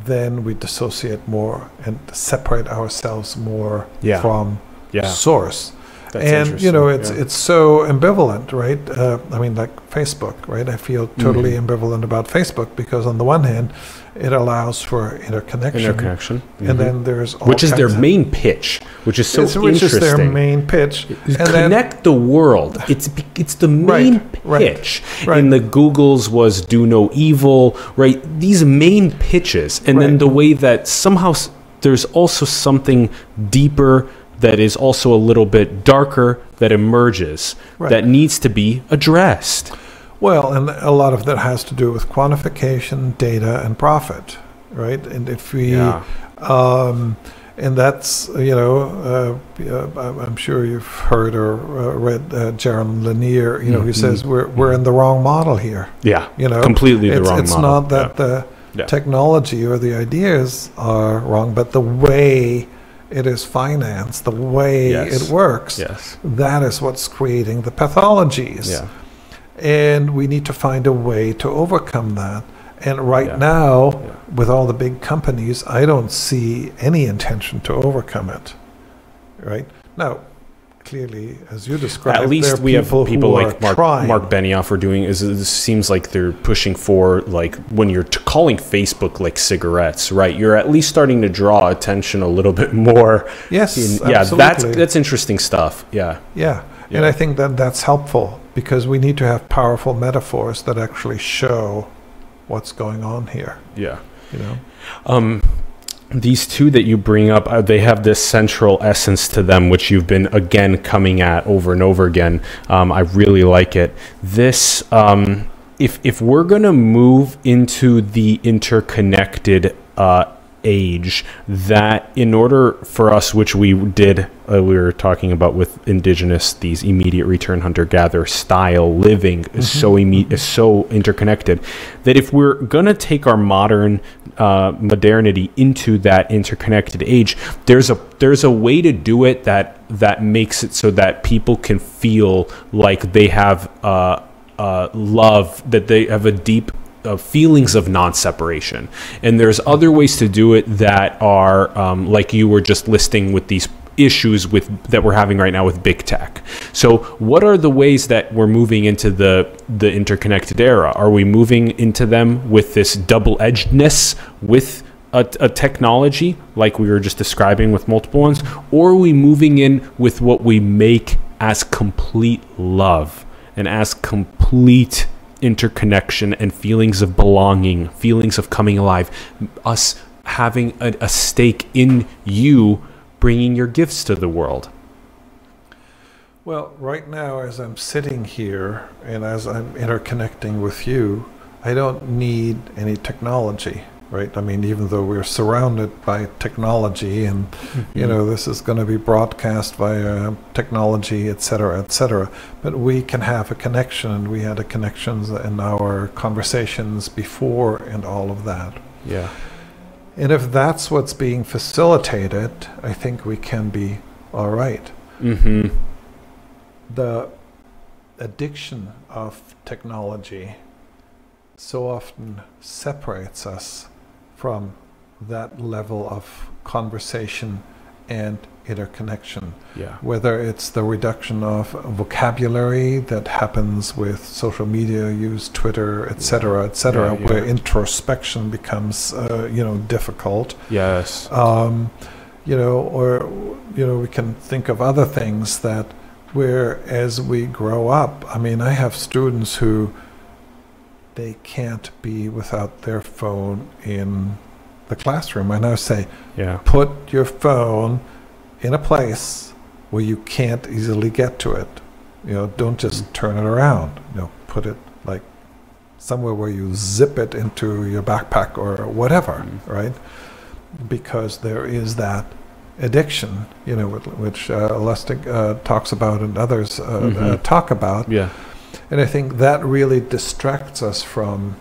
then we dissociate more and separate ourselves more Yeah. from Yeah. source That's and you know it's interesting, it's so ambivalent right uh, i mean like facebook right i feel totally Mhm. ambivalent about facebook because on the one hand it allows for interconnection interconnection. and Mhm. then there's which is their main pitch, which is so it's- which is their main pitch and then- connect the world. It's it's the main right, pitch. right. In the Googles was do no evil, right? These main pitches, and then the way that somehow there's also something deeper that is also a little bit darker that emerges that needs to be addressed. Well, and a lot of that has to do with quantification, data, and profit, right? And if we, um, and that's you know, uh, uh, I'm- sure you've heard or uh, read uh, Jaron Lanier, you know, who Mhm. says we're we're in the wrong model here. Yeah. You know, Completely the it's, wrong it's model. not that the Yeah. technology or the ideas are wrong, but the way it is financed, the way Yes. it works, Yes. that is what's creating the pathologies. Yeah. And we need to find a way to overcome that. And right Yeah. now, Yeah. with all the big companies, I don't see any intention to overcome it. Right? Now, clearly, as you described, At least we have people people who are like Mark, trying. Mark Benioff are doing is it seems like they're pushing for like when you're t- calling Facebook like cigarettes, right? You're at least starting to draw attention a little bit more. Yes, in- yeah, that's that's interesting stuff. Yeah, Yeah. And I think that that's helpful because we need to have powerful metaphors that actually show what's going on here, yeah. you know? Um, these two that you bring up, uh, they have this central essence to them, which you've been again coming at over and over again. Um, I really like it. This, um, if if we're gonna move into the interconnected uh, age, that in order for us, which we did, uh, we were talking about with indigenous, these immediate return hunter gatherer style living is so imme- is so interconnected that if we're gonna take our modern uh, modernity into that interconnected age, there's a there's a way to do it that that makes it so that people can feel like they have uh, uh, love, that they have a deep uh, feelings of non-separation, and there's other ways to do it that are um, like you were just listing with these issues with that we're having right now with big tech. So what are the ways that we're moving into the the interconnected era? Are we moving into them with this double-edgedness with a, a technology like we were just describing with multiple ones or are we moving in with what we make as complete love and as complete interconnection and feelings of belonging, feelings of coming alive, us having a, a stake in you bringing your gifts to the world. Well, right now, as I'm sitting here and as I'm interconnecting with you, I don't need any technology, right? I mean, even though we're surrounded by technology and, you know, this is going to be broadcast via technology, et cetera, et cetera, but we can have a connection and we had a connections in our conversations before and all of that. Yeah. And if that's what's being facilitated, I think we can be all right. Mm-hmm. the addiction of technology so often separates us from that level of conversation and interconnection. Yeah. Whether it's the reduction of vocabulary that happens with social media use, Twitter, etc., etc., Yeah, yeah. where introspection becomes, uh, you know, difficult Yes. um, you know, or you know, we can think of other things that where as we grow up, I mean, I have students who they can't be without their phone in the classroom. And I say, Yeah. put your phone in a place where you can't easily get to it. You know, don't just turn it around. You know, put it like somewhere where you zip it into your backpack or whatever, Mm. right? Because there is that addiction, you know, which, which uh, Lustig uh, talks about and others uh, uh, Mhm. talk about. Yeah. And I think that really distracts us from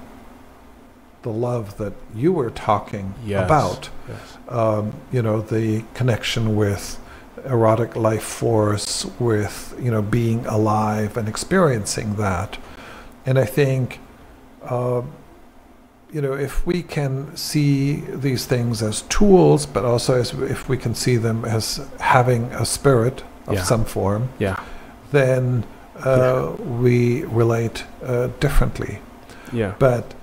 the love that you were talking Yes. about Yes. um, you know, the connection with erotic life force, with, you know, being alive and experiencing that. And I think, uh, you know, if we can see these things as tools, but also as if we can see them as having a spirit of Yeah. some form, Yeah. then uh, we relate uh, differently. Yeah. But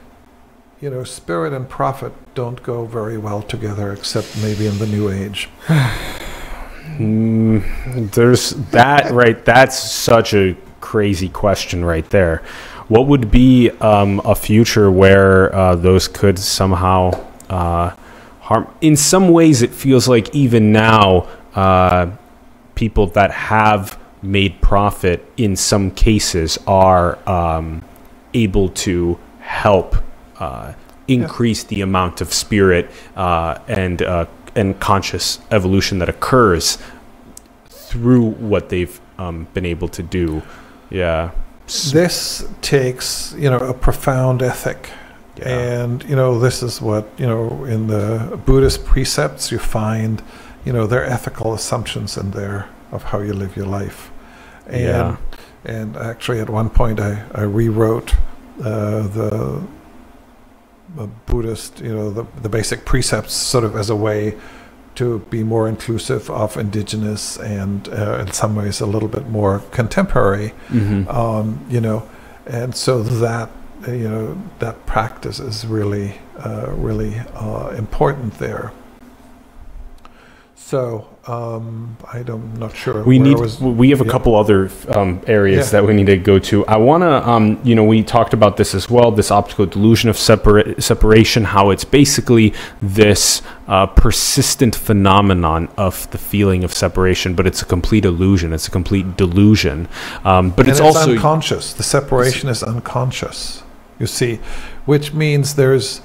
you know, spirit and profit don't go very well together, except maybe in the new age. Mm, there's that right. That's such a crazy question right there. What would be um, a future where uh, those could somehow uh, harm? In some ways, it feels like even now, uh, people that have made profit in some cases are um, able to help uh, increase the amount of spirit uh, and uh, and conscious evolution that occurs through what they've um, been able to do. Yeah. This takes, you know, a profound ethic. yeah. And, you know, this is what, you know, in the Buddhist precepts you find, you know, their ethical assumptions in there of how you live your life. And, Yeah. and actually, at one point, I, I rewrote uh, the, the Buddhist, you know, the, the basic precepts sort of as a way to be more inclusive of indigenous and, uh, in some ways, a little bit more contemporary Mhm. um, you know, and so that you know that practice is really uh, really uh, important there. So um, I don't, I'm not sure. we need was- we have a yeah. couple other um, areas Yeah. that we need to go to i want to um, you know we talked about this as well this optical delusion of separa- separation how it's basically this uh, persistent phenomenon of the feeling of separation but it's a complete illusion it's a complete delusion um, but it's, it's, also unconscious. The separation is unconscious. You see, which means there's.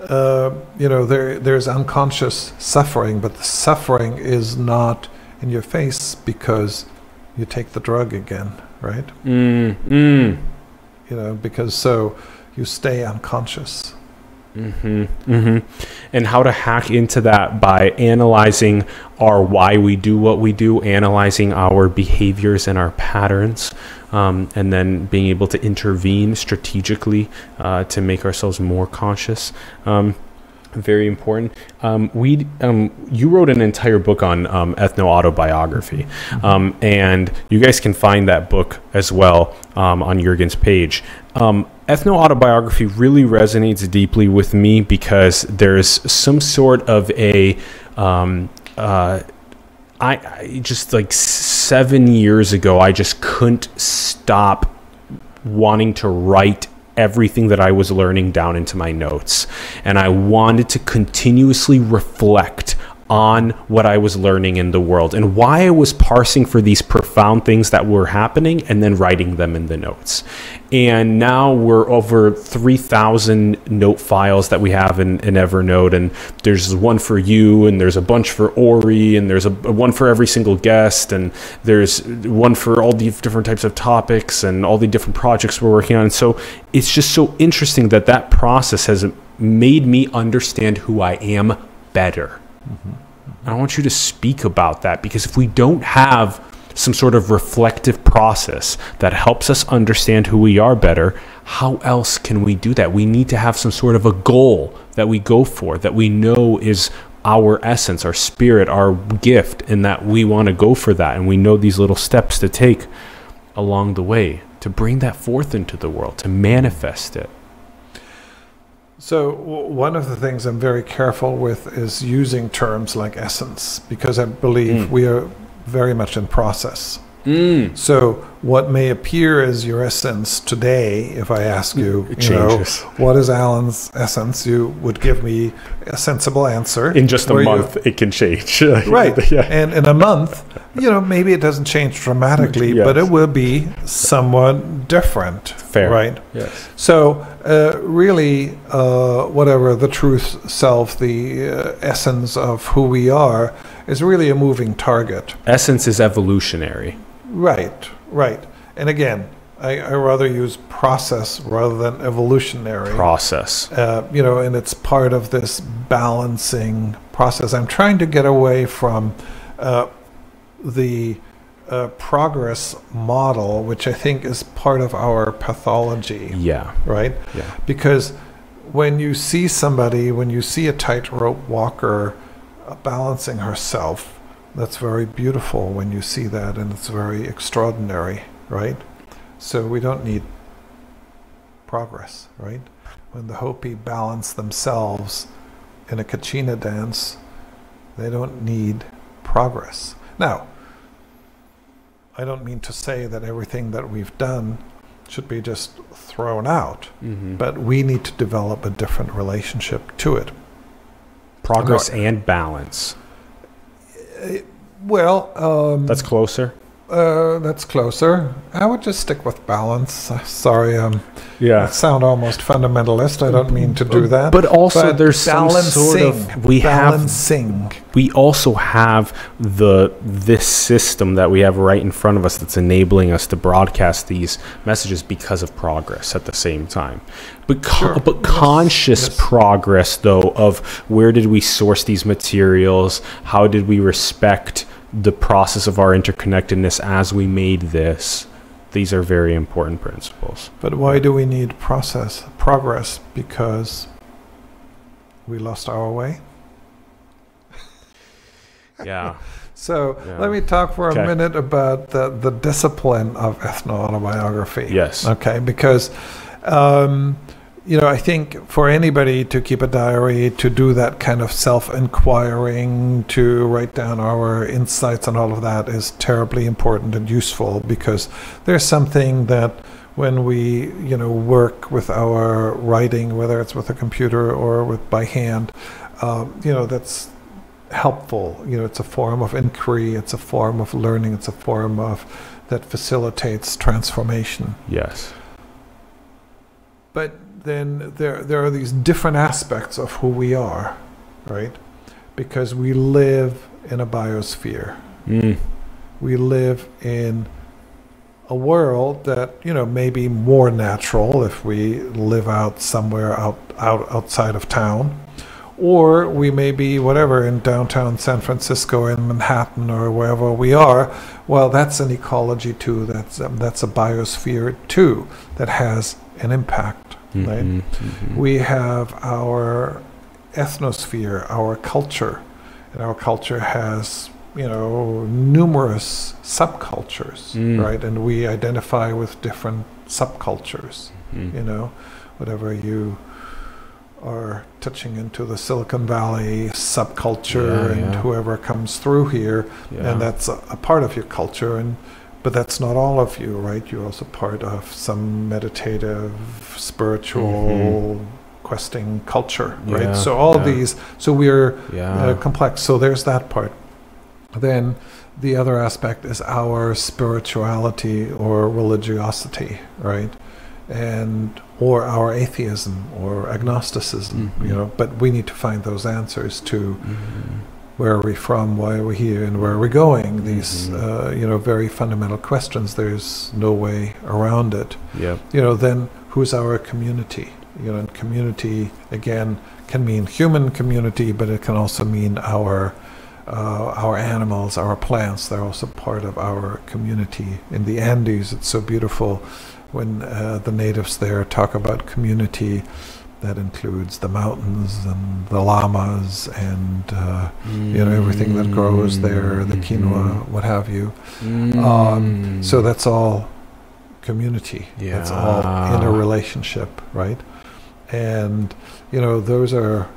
Uh, you know, there there's unconscious suffering, but the suffering is not in your face because you take the drug again, right? mm, mm, you know, because so you stay unconscious. Hmm mm-hmm. And how to hack into that by analyzing our why we do what we do, analyzing our behaviors and our patterns, um, and then being able to intervene strategically uh, to make ourselves more conscious. Um, very important. Um, we, um, you wrote an entire book on um, ethno autobiography, um, and you guys can find that book as well um, on Jurgen's page. Ethno autobiography really resonates deeply with me because there's some sort of a um, uh, I, I just like seven years ago, I just couldn't stop wanting to write everything that I was learning down into my notes. And I wanted to continuously reflect on what I was learning in the world and why I was parsing for these profound things that were happening and then writing them in the notes. And now we're over 3,000 note files that we have in, in Evernote. And there's one for you, and there's a bunch for Ori, and there's a, a one for every single guest, and there's one for all the different types of topics and all the different projects we're working on. And so it's just so interesting that that process has made me understand who I am better. I want you to speak about that because if we don't have some sort of reflective process that helps us understand who we are better, how else can we do that? We need to have some sort of a goal that we go for, that we know is our essence, our spirit, our gift, and that we want to go for that. And we know these little steps to take along the way to bring that forth into the world, to manifest it. So w- one of the things I'm very careful with is using terms like essence because I believe Mm. we are very much in process. Mm. So what may appear as your essence today, if I ask you, It you know, changes. what is Alan's essence, you would give me a sensible answer. In just a where you- month, it can change. right. yeah. And in a month, you know, maybe it doesn't change dramatically, but it will be somewhat different. Fair. Right. Yes. So, uh, really, uh, whatever the truth self, the uh, essence of who we are, is really a moving target. Essence is evolutionary. Right, right. And again, I, I rather use process rather than evolutionary. process. uh, you know, and it's part of this balancing process. I'm trying to get away from uh, the uh, progress model, which I think is part of our pathology, Yeah. right? Yeah. Because when you see somebody, when you see a tightrope walker balancing herself, that's very beautiful when you see that, and it's very extraordinary, right? So we don't need progress, right? When the Hopi balance themselves in a Kachina dance, they don't need progress. Now, I don't mean to say that everything that we've done should be just thrown out, Mm-hmm. but we need to develop a different relationship to it. progress and balance. Well, um, That's closer. Uh, that's closer. I would just stick with balance. Uh, Sorry, um, I Yeah. sound almost fundamentalist. I don't mean to do that. But also, But there's some sort of we have balancing. we also have the this system that we have right in front of us that's enabling us to broadcast these messages because of progress at the same time but co- Sure. but Yes. conscious Yes. progress though of where did we source these materials how did we respect the process of our interconnectedness as we made this these are very important principles But why do we need process progress? Because we lost our way. yeah So Yeah. let me talk for Okay. a minute about the, the discipline of ethno-autobiography. yes Okay, because um, you know I think for anybody to keep a diary, to do that kind of self-inquiring, to write down our insights and all of that is terribly important and useful because there's something that when we you know work with our writing, whether it's with a computer or with by hand, um, you know that's helpful. You know, it's a form of inquiry, it's a form of learning, it's a form of that facilitates transformation. yes then there there are these different aspects of who we are, right? Because we live in a biosphere. mm. We live in a world that you know may be more natural if we live out somewhere out out outside of town or we may be whatever in downtown San Francisco in Manhattan or wherever we are well that's an ecology too that's um, that's a biosphere too that has an impact right Mhm, mhm. we have our ethnosphere, our culture, and our culture has you know numerous subcultures, Mm. right? And we identify with different subcultures. Mhm. You know, whatever you are touching into the Silicon Valley subculture, Yeah, and yeah. whoever comes through here, Yeah. and that's a, a part of your culture and but that's not all of you right you're also part of some meditative spiritual questing culture right Mm-hmm. So all yeah. these so we're yeah uh, complex so there's that part then the other aspect is our spirituality or religiosity right and or our atheism or agnosticism Mhm. you know but we need to find those answers to Mhm. Where are we from, why are we here, and where are we going? These, Mhm. uh, you know, very fundamental questions. There's no way around it. Yep. You know, then who's our community? You know, and community again can mean human community, but it can also mean our uh, our animals, our plants. They're also part of our community. In the Andes, it's so beautiful when uh, the natives there talk about community. That includes the mountains and the llamas and uh, you know everything that grows there, the quinoa, what have you. Um, so that's all community. That's all in a relationship, right? And you know those are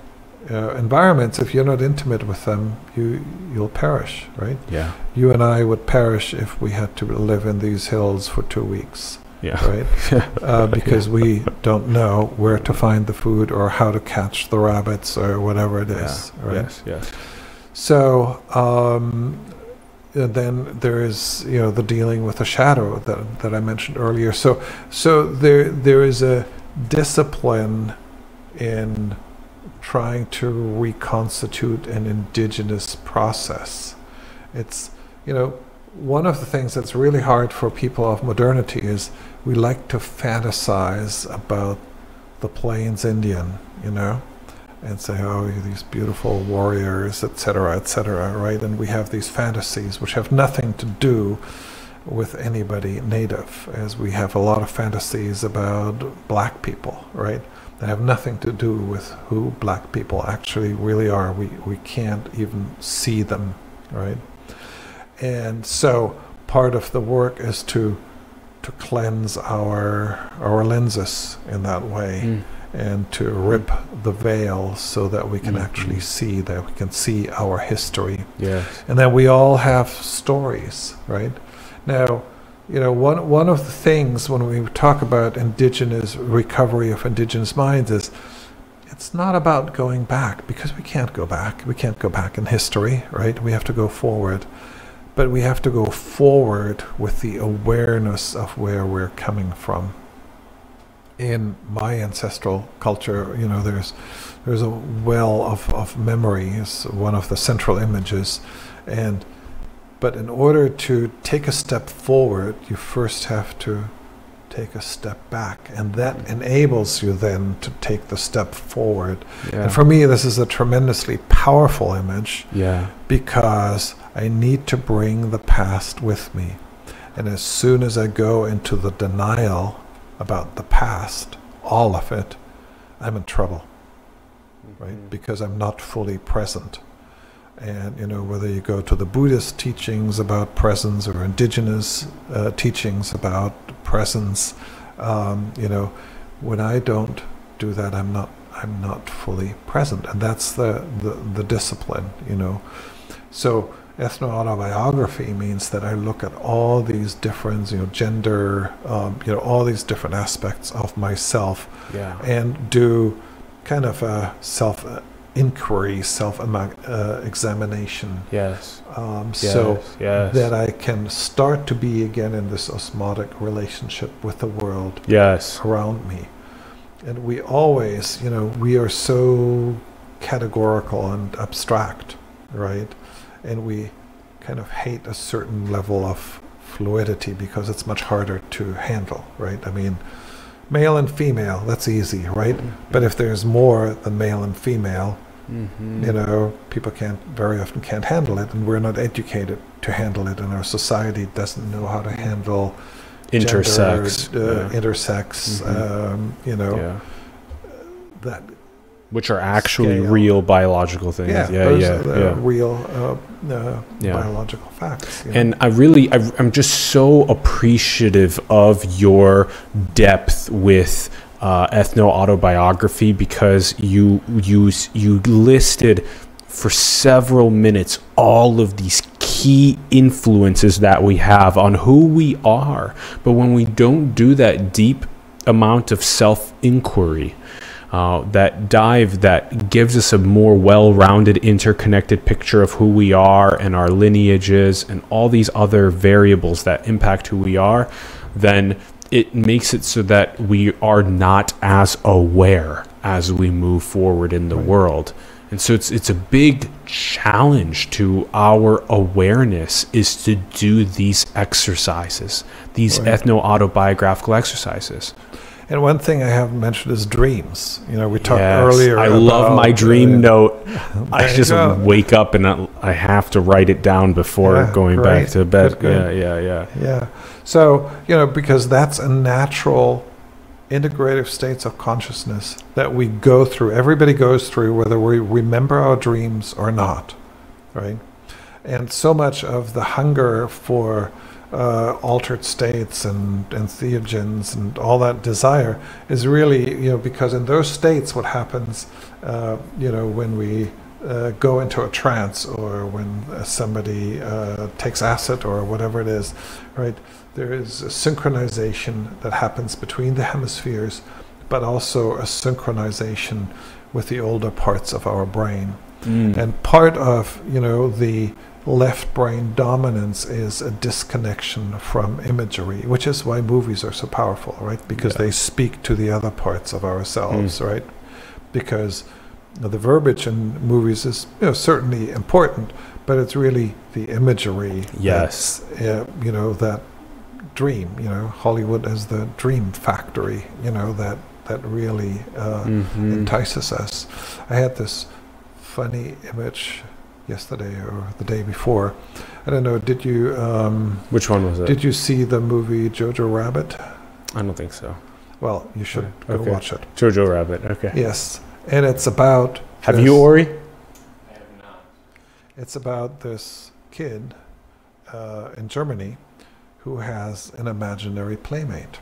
uh, environments. If you're not intimate with them, you you'll perish, right? yeah You and I would perish if we had to live in these hills for two weeks, yeah right? uh, because we don't know where to find the food or how to catch the rabbits or whatever it is, yeah. right? yes yes So um, then there is you know the dealing with the shadow that that I mentioned earlier. So so there there is a discipline in trying to reconstitute an indigenous process. It's you know one of the things that's really hard for people of modernity is we like to fantasize about the Plains Indian, you know, and say, oh, these beautiful warriors, etc., etc., right? And we have these fantasies which have nothing to do with anybody native, as we have a lot of fantasies about black people, right? That have nothing to do with who black people actually really are. We, we can't even see them, right? And so part of the work is to to cleanse our our lenses in that way Mm. and to rip the veil so that we can Mhm. actually see that we can see our history yes and that we all have stories right now you know one one of the things when we talk about indigenous recovery of indigenous minds is it's not about going back because we can't go back. We can't go back in history, right? We have to go forward. But we have to go forward with the awareness of where we're coming from. In my ancestral culture, you know, there's there's a well of, of memory is one of the central images. And but in order to take a step forward, you first have to take a step back. And that enables you then to take the step forward. Yeah. And for me, this is a tremendously powerful image yeah. because I need to bring the past with me. And as soon as I go into the denial about the past, all of it, I'm in trouble, right? Mhm. Because I'm not fully present. And, you know, whether you go to the Buddhist teachings about presence or indigenous uh, teachings about presence, um, you know, when I don't do that, I'm not, I'm not fully present. And that's the, the, the discipline, you know. So ethno-autobiography means that I look at all these different, you know, gender, um, you know, all these different aspects of myself Yeah. and do kind of a self uh, inquiry, self uh, examination, Yes. um, Yes. so yes. that I can start to be again in this osmotic relationship with the world yes. around me. And we always, you know, we are so categorical and abstract, right? And we kind of hate a certain level of fluidity because it's much harder to handle, right? I mean, male and female, that's easy, right? But if there's more than male and female, Mhm. you know, people can't very often can't handle it, and we're not educated to handle it, and our society doesn't know how to handle intersex. gender, uh, yeah. intersex, Mhm. um, you know, yeah. that Which are actually Scale. real biological things. yeah, Yeah. Yeah. yeah. real uh, uh, Yeah. biological facts. you know. And I really, I, I'm just so appreciative of your depth with uh, ethno autobiography because you you you listed for several minutes all of these key influences that we have on who we are. But when we don't do that deep amount of self inquiry, uh, that dive that gives us a more well rounded, interconnected picture of who we are and our lineages and all these other variables that impact who we are, then it makes it so that we are not as aware as we move forward in the Right. world. And so it's it's a big challenge to our awareness is to do these exercises, these Right. ethno autobiographical exercises. And one thing I haven't mentioned is dreams. You know, we talked Yes, earlier. I love my dream uh, note. I just go. wake up and I, have to write it down before Yeah, going back to bed. Yeah, yeah, yeah. Yeah. So, you know, because that's a natural integrative states of consciousness that we go through. Everybody goes through, whether we remember our dreams or not, right? And so much of the hunger for uh, altered states and, entheogens and all that desire is really, you know, because in those states, what happens, uh, you know, when we uh, go into a trance or when uh, somebody uh, takes acid or whatever it is, right? There is a synchronization that happens between the hemispheres, but also a synchronization with the older parts of our brain. Mm. And part of, you know, the left brain dominance is a disconnection from imagery, which is why movies are so powerful, right? Because Yeah. they speak to the other parts of ourselves, right? Because the verbiage in movies is, you know, certainly important, but it's really the imagery. Yes. uh, you know, that dream, you know, Hollywood as the dream factory, you know, that, that really uh, Mhm. entices us. I had this funny image yesterday or the day before. I don't know. Did you um, Which one was it? did you see the movie Jojo Rabbit? I don't think so. Well, you should Yeah, go okay. watch it. Jojo Rabbit. Okay. Yes, and it's about. Have this- you, Ori? I have not. It's about this kid uh, in Germany who has an imaginary playmate.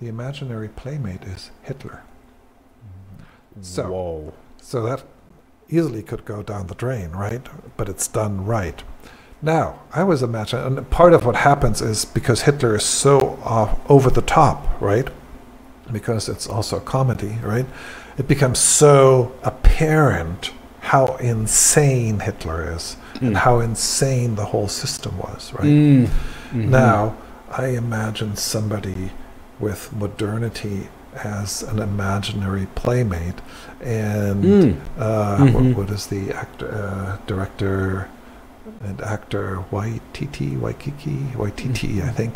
The imaginary playmate is Hitler. So- Whoa. So that easily could go down the drain, right? But it's done right. Now, I was imagining, and part of what happens is because Hitler is so uh, over the top, right? Because it's also a comedy, right? it becomes so apparent how insane Hitler is and how insane the whole system was, right? Mm. Mhm. Now, I imagine somebody with modernity as an imaginary playmate, and Mm. uh, Mhm. what, what is the actor, uh, director and actor Waititi, Waikiki, Waititi, I think,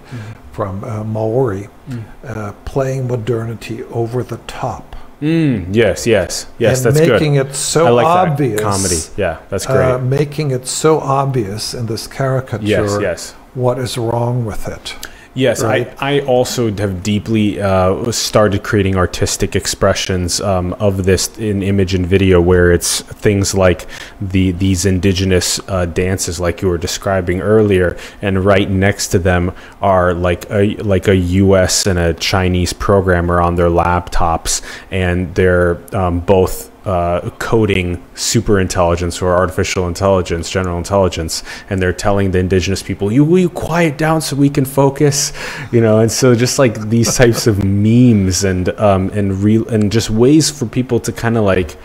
from uh, Maori, Mm. uh, playing modernity over the top. Mm. Yes, yes, yes. and that's making good. it so I like obvious. that comedy. Yeah, that's great. Uh, making it so obvious in this caricature yes, yes. what is wrong with it. Yes, Right. I, I also have deeply uh, started creating artistic expressions um, of this in image and video, where it's things like the these indigenous uh, dances, like you were describing earlier, and right next to them are like a like a U.S. and a Chinese programmer on their laptops, and they're um, both uh, coding super intelligence or artificial intelligence, general intelligence, and they're telling the indigenous people, "You will you quiet down so we can focus," you know. And so just like these types of memes and um, and real and just ways for people to kind of like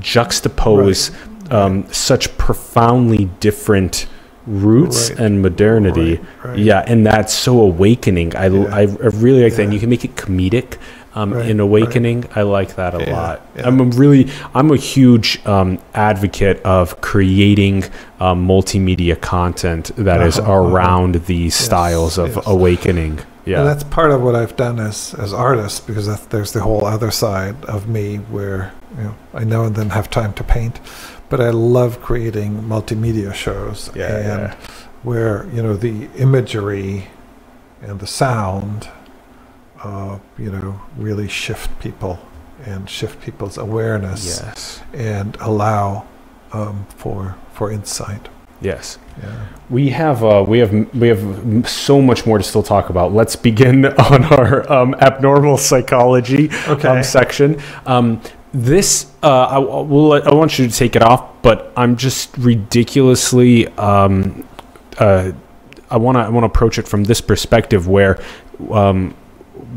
juxtapose um, such profoundly different roots Right. and modernity. Right, right. Yeah, and that's so awakening. I, Yeah. I, I really like that. And you can make it comedic. Um, Right, in awakening, I like that a Yeah, lot. yeah. I'm a really, I'm a huge um, advocate of creating um, multimedia content that is Uh-huh, uh-huh. around these Yes, styles of yes. awakening. Yeah, And that's part of what I've done as as artist because there's the whole other side of me where you know I now and then have time to paint, but I love creating multimedia shows Yeah, and yeah. where you know the imagery and the sound, uh, you know, really shift people and shift people's awareness yes, and allow um, for for insight. yes. Yeah. We have uh, we have we have so much more to still talk about. Let's begin on our um, abnormal psychology Okay. um, section. Um, this uh, I, I will I want you to take it off, but I'm just ridiculously. Um, uh, I want to I want to approach it from this perspective where. Um,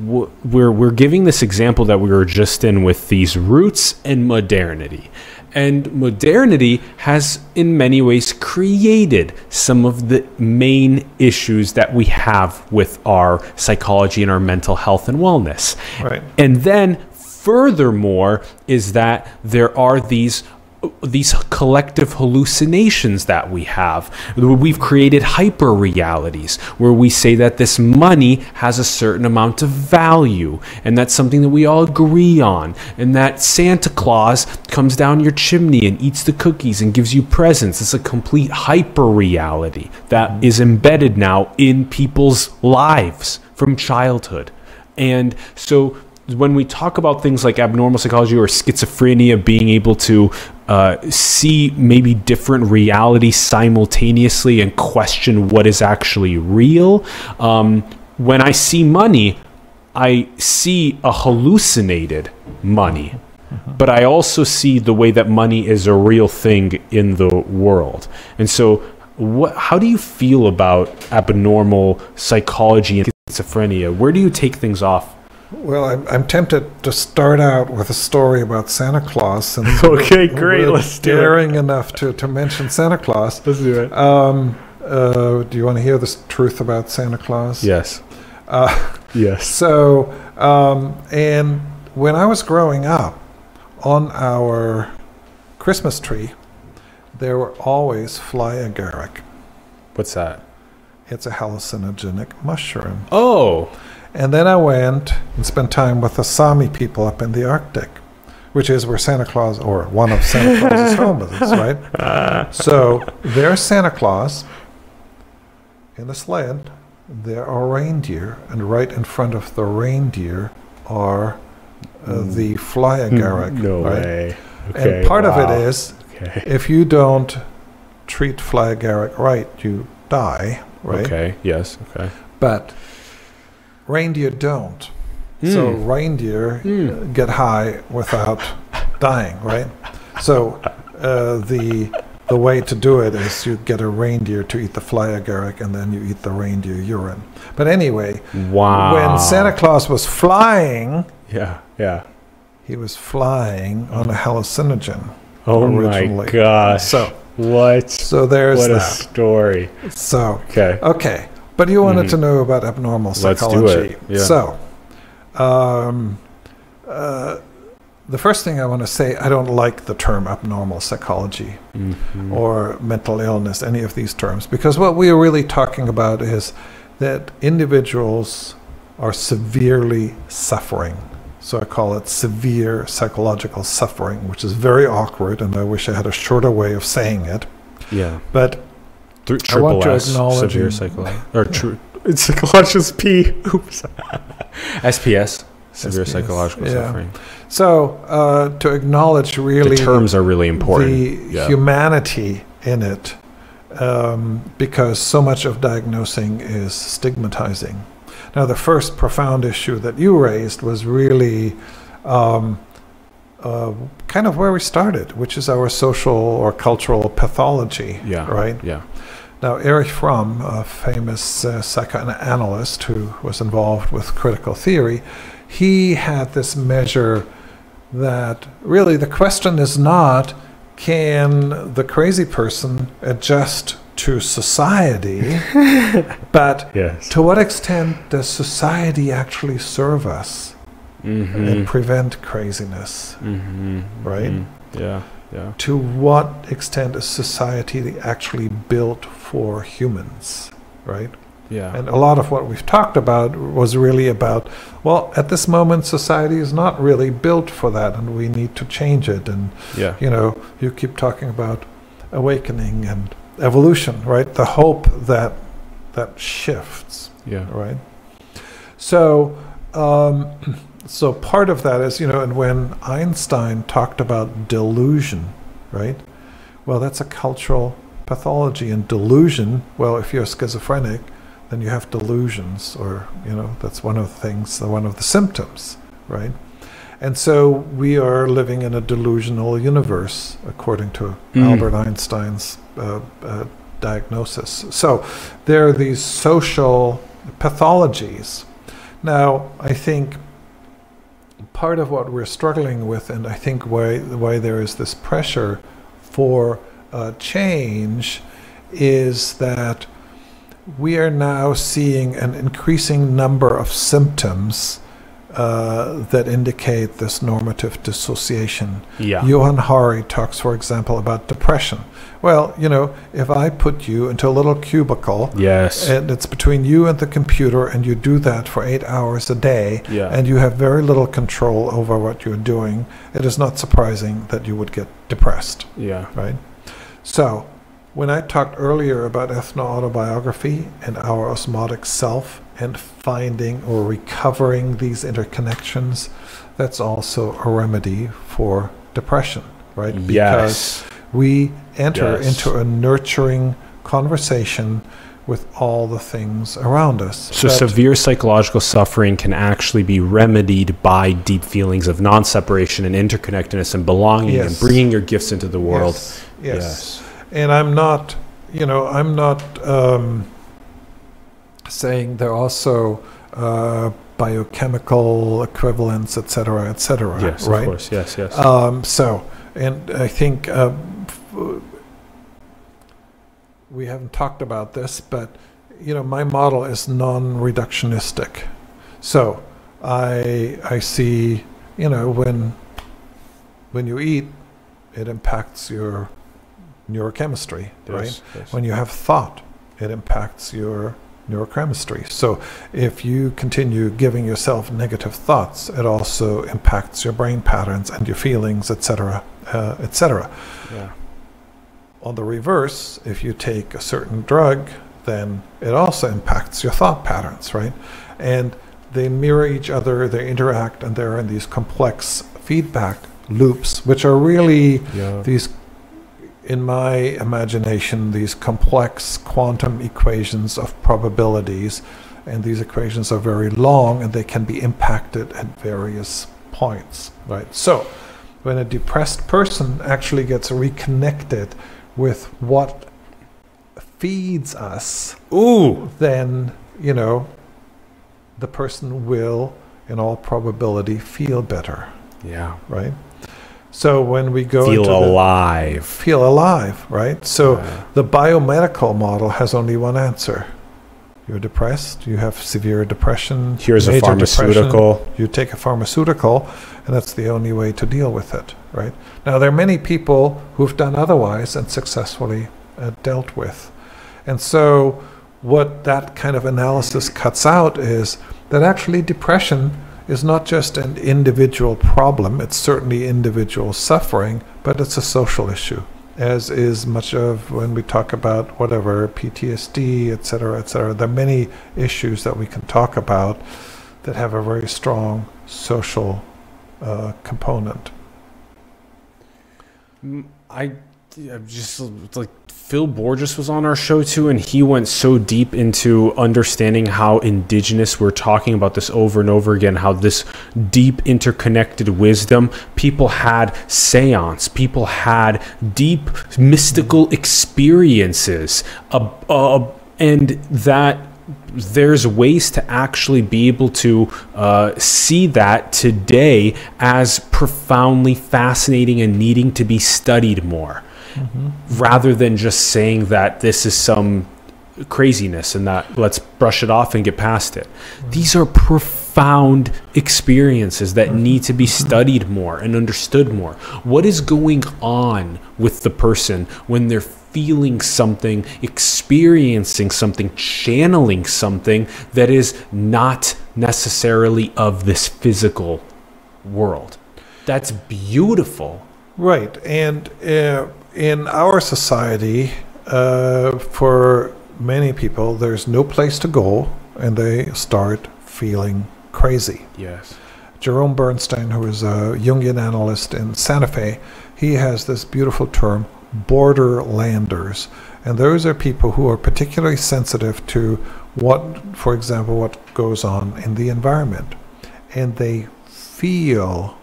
we're we're giving this example that we were just in with these roots and modernity. And modernity has, in many ways, created some of the main issues that we have with our psychology and our mental health and wellness. Right. And then, furthermore, is that there are these these collective hallucinations that we have. We've created hyper realities where we say that this money has a certain amount of value and that's something that we all agree on, and that Santa Claus comes down your chimney and eats the cookies and gives you presents. It's a complete hyper reality that is embedded now in people's lives from childhood. And so when we talk about things like abnormal psychology or schizophrenia, being able to uh, see maybe different realities simultaneously and question what is actually real, um, when I see money, I see a hallucinated money. But I also see the way that money is a real thing in the world. And so, what, how do you feel about abnormal psychology and schizophrenia? Where do you take things off? Well, I'm, I'm tempted to start out with a story about Santa Claus. Since Okay, great, we're let's do it. daring enough to, to mention Santa Claus. Let's do it. Um, uh, do you want to hear the truth about Santa Claus? Yes. Uh, Yes. so, um, and when I was growing up, on our Christmas tree, there were always fly agaric. What's that? It's a hallucinogenic mushroom. Oh. And then I went and spent time with the Sami people up in the Arctic, which is where Santa Claus, or one of Santa Claus's home is, right? So there's Santa Claus in a sled. There are reindeer, and right in front of the reindeer are uh, the fly agaric. Hmm. No right? way. Okay. And part of it is Okay. if you don't treat fly agaric right, you die, right? Okay. Yes. Okay. But reindeer don't. So Hmm. reindeer Hmm. get high without dying, right? So uh, the the way to do it is you get a reindeer to eat the fly agaric, and then you eat the reindeer urine. But anyway, Wow. when Santa Claus was flying, Yeah. Yeah. he was flying on a hallucinogen. Oh originally. my gosh. So, what? so there's What a that. story. So, Okay. okay, but you wanted Mhm. to know about abnormal psychology. yeah. So, um, uh, the first thing I want to say, I don't like the term abnormal psychology. Mhm. or mental illness, any of these terms, because what we are really talking about is that individuals are severely suffering. So I call it severe psychological suffering, which is very awkward, and I wish I had a shorter way of saying it. yeah. But Through I want to S, acknowledge severe psychological or true. It's psychologist P. Oops. SPS. Severe SPS, psychological yeah. suffering. so uh, to acknowledge really the terms are really important. the Yeah. humanity in it, um, because so much of diagnosing is stigmatizing. Now, the first profound issue that you raised was really um, uh, kind of where we started, which is our social or cultural pathology, yeah. right? Yeah. Now, Erich Fromm, a famous uh, psychoanalyst who was involved with critical theory, he had this measure that really the question is not can the crazy person adjust to society, but Yes. to what extent does society actually serve us Mm-hmm. and prevent craziness, mm-hmm. right? Yeah. Yeah. To what extent is society actually built for humans, right? Yeah. And a lot of what we've talked about was really about, well, at this moment, society is not really built for that, and we need to change it. And, yeah. you know, you keep talking about awakening and evolution, right? The hope that that shifts, Yeah. right? So, um, so part of that is, you know, and when Einstein talked about delusion, right? Well, that's a cultural pathology, and delusion. Well, if you're schizophrenic, then you have delusions, or you know, that's one of the things, one of the symptoms, right? And so we are living in a delusional universe, according to Mm. Albert Einstein's uh, uh, diagnosis. So there are these social pathologies. Now, I think part of what we're struggling with, and I think why why there is this pressure for uh, change, is that we are now seeing an increasing number of symptoms uh, that indicate this normative dissociation. Yeah. Johann Hari talks, for example, about depression. Well, you know, if I put you into a little cubicle yes. and it's between you and the computer, and you do that for eight hours a day, yeah. and you have very little control over what you're doing, it is not surprising that you would get depressed, yeah. right? So, when I talked earlier about ethno autobiography and our osmotic self and finding or recovering these interconnections, that's also a remedy for depression, right? Yes. Because we enter Yes. into a nurturing conversation with all the things around us. So severe psychological suffering can actually be remedied by deep feelings of non-separation and interconnectedness and belonging and bringing your gifts into the world. Yes, yes. And I'm not, you know, I'm not um, saying there are also uh, biochemical equivalents, et cetera, et cetera. Yes, right? of course. Yes, yes. Um, so, and I think uh, we haven't talked about this, but you know, my model is non-reductionistic. So, I I see, you know, when when you eat, it impacts your neurochemistry, right? yes, yes. When you have thought, it impacts your neurochemistry. So if you continue giving yourself negative thoughts, it also impacts your brain patterns and your feelings, etc., uh, etc. yeah. On the reverse, if you take a certain drug, then it also impacts your thought patterns, right? And they mirror each other, they interact, and they're in these complex feedback loops, which are really Yeah. these in my imagination these complex quantum equations of probabilities and these equations are very long and they can be impacted at various points right so when a depressed person actually gets reconnected with what feeds us Ooh. then you know the person will in all probability feel better Yeah. right? So when we go Feel into the, alive. feel alive, right? So Yeah. the biomedical model has only one answer. You're depressed, you have severe depression. Here's a pharmaceutical. depression, You take a pharmaceutical, and that's the only way to deal with it, right? Now, there are many people who've done otherwise and successfully uh, dealt with. And so, what that kind of analysis cuts out is that actually depression is not just an individual problem, it's certainly individual suffering, but it's a social issue, as is much of when we talk about whatever PTSD, et cetera, et cetera. There are many issues that we can talk about that have a very strong social uh, component. Mm, I, I just like Phil Borges was on our show too, and he went so deep into understanding how indigenous. We're talking about this over and over again. How this deep interconnected wisdom. People had seance. People had deep mystical experiences. Uh, uh, and that there's ways to actually be able to uh, see that today as profoundly fascinating and needing to be studied more rather than just saying that this is some craziness and that let's brush it off and get past it. These are profound experiences that need to be studied more and understood more. What is going on with the person when they're feeling something, experiencing something, channeling something that is not necessarily of this physical world? That's beautiful. Right, and uh, in our society, uh, for many people, there's no place to go, and they start feeling crazy. Yes. Jerome Bernstein, who is a Jungian analyst in Santa Fe, he has this beautiful term, borderlanders. And those are people who are particularly sensitive to what, for example, what goes on in the environment. And they feel,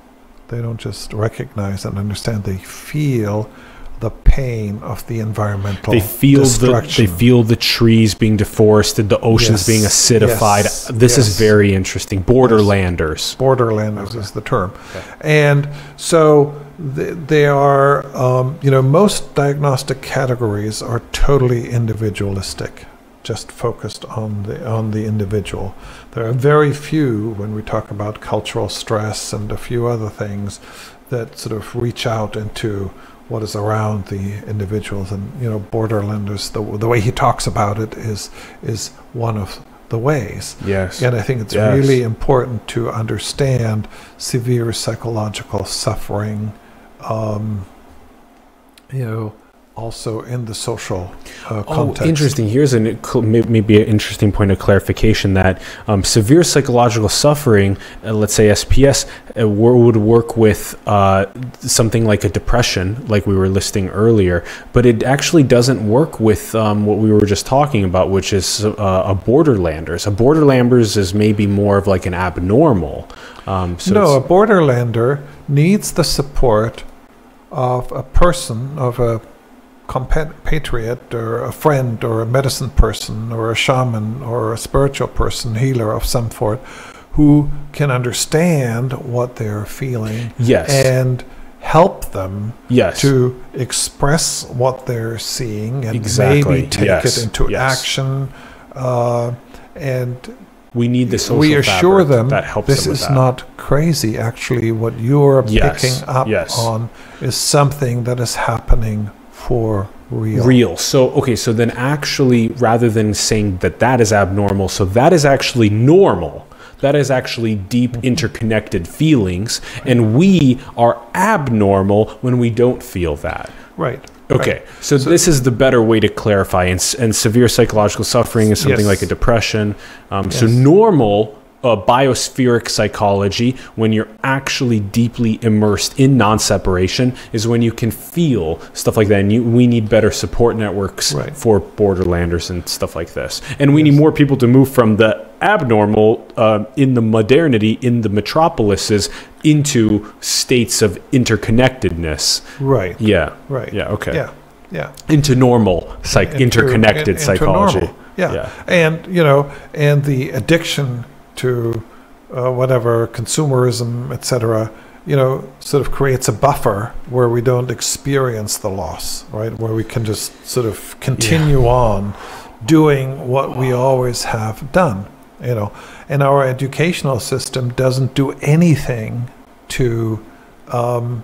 they don't just recognize and understand, they feel the pain of the environmental They feel the they feel the trees being deforested, the oceans Yes, being acidified. yes, this yes. is very interesting. Borderlanders. Borderlanders is the term. And so they are, um, you know, most diagnostic categories are totally individualistic, just focused on the on the individual. There are very few when we talk about cultural stress and a few other things that sort of reach out into what is around the individuals and you know borderlanders the, the way he talks about it is is one of the ways Yes. and I think it's Yes. really important to understand severe psychological suffering, um, you know, also in the social uh, Oh, context. interesting. Here's an, maybe an interesting point of clarification that um, severe psychological suffering, uh, let's say SPS, uh, would work with uh, something like a depression, like we were listing earlier, but it actually doesn't work with um, what we were just talking about, which is uh, a borderlanders. A borderlanders is maybe more of like an abnormal. Um, so no, a borderlander needs the support of a person, of a compatriot or a friend or a medicine person or a shaman or a spiritual person, healer of some sort, who can understand what they're feeling yes. and help them yes. to express what they're seeing and Exactly, maybe take yes, it into yes. action. Uh, and we need the social we assure them that helps this them is that. not crazy. Actually, what you're Yes, picking up yes. on is something that is happening for real. real. So okay, so then actually, rather than saying that that is abnormal, so that is actually normal. That is actually deep Mm-hmm. interconnected feelings, and we are abnormal when we don't feel that. Right. Okay, so, this is the better way to clarify. And, and severe psychological suffering is something Yes. like a depression. Um, So normal uh, biospheric psychology, when you're actually deeply immersed in non-separation, is when you can feel stuff like that. And you, we need better support networks Right. for borderlanders and stuff like this. And we need more people to move from the abnormal uh, in the modernity in the metropolises into states of interconnectedness. Right. Yeah. Right. Yeah. Okay. Yeah. Yeah. Into normal, psych, interconnected psychology. normal. Yeah. Yeah. And, you know, and the addiction to uh, whatever, consumerism, etc., you know, sort of creates a buffer where we don't experience the loss, right? Where we can just sort of continue on doing what we always have done, you know. And our educational system doesn't do anything to um,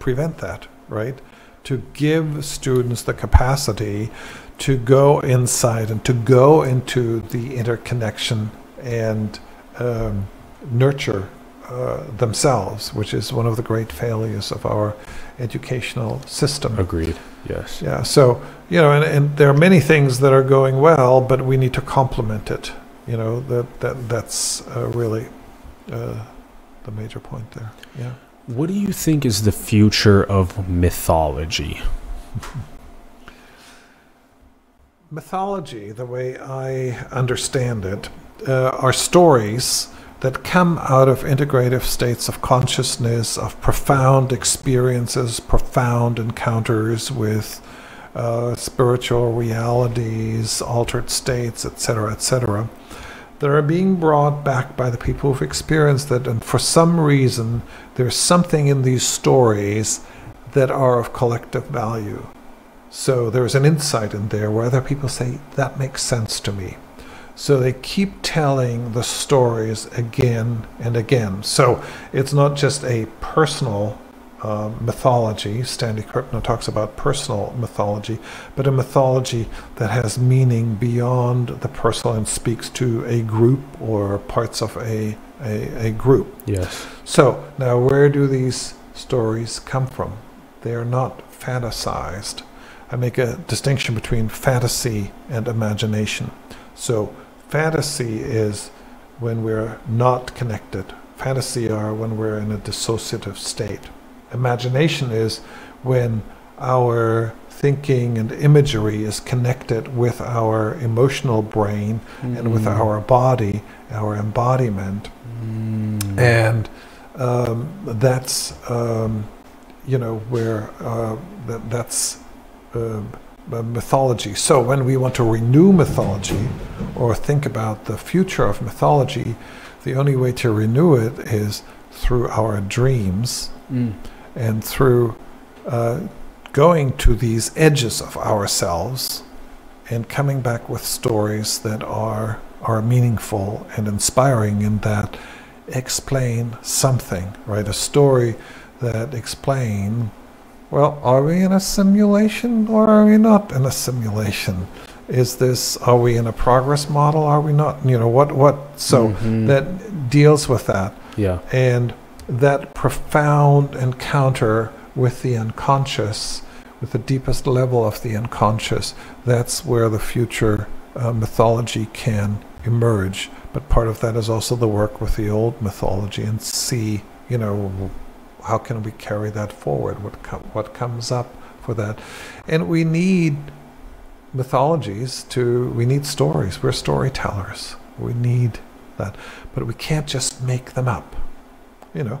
prevent that, right? To give students the capacity to go inside and to go into the interconnection and um, nurture uh, themselves, which is one of the great failures of our educational system. Agreed. Yes. Yeah. So you know, and, and there are many things that are going well, but we need to complement it. You know, that that that's uh, really uh, the major point there. Yeah. What do you think is the future of mythology? Mythology, the way I understand it, uh, are stories that come out of integrative states of consciousness, of profound experiences, profound encounters with uh, spiritual realities, altered states, etc., etc., that are being brought back by the people who've experienced it. And for some reason, there's something in these stories that are of collective value. So there's an insight in there where other people say, that makes sense to me. So they keep telling the stories again and again. So it's not just a personal uh, mythology. Stanley Krippner talks about personal mythology, but a mythology that has meaning beyond the personal and speaks to a group or parts of a, a, a group. Yes. So now, where do these stories come from? They are not fantasized. I make a distinction between fantasy and imagination. So, fantasy is when we're not connected. Fantasy are when we're in a dissociative state. Imagination is when our thinking and imagery is connected with our emotional brain and with Mm. our body, our embodiment. And um, that's, um, you know, where uh, that, that's uh, mythology. So when we want to renew mythology or think about the future of mythology, the only way to renew it is through our dreams Mm. and through uh, going to these edges of ourselves and coming back with stories that are are meaningful and inspiring and that explain something right a story that explain well are we in a simulation or are we not in a simulation is this are we in a progress model are we not you know what what so Mhm. that deals with that Yeah. and that profound encounter with the unconscious, with the deepest level of the unconscious, that's where the future uh, mythology can emerge. But part of that is also the work with the old mythology and see, you know, how can we carry that forward? What com- what comes up for that? And we need mythologies to. We need stories. We're storytellers. We need that, but we can't just make them up you know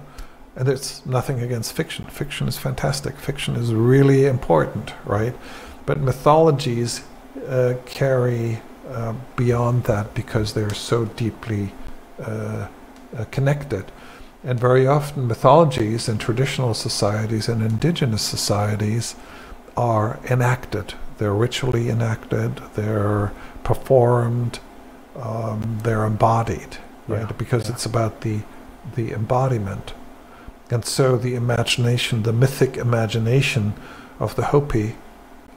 and there's nothing against fiction fiction is fantastic fiction is really important right but mythologies uh, carry uh, beyond that because they're so deeply uh, uh, connected and very often mythologies in traditional societies and indigenous societies are enacted they're ritually enacted they're performed um, they're embodied right Yeah, because yeah. it's about the the embodiment. And so the imagination, the mythic imagination of the Hopi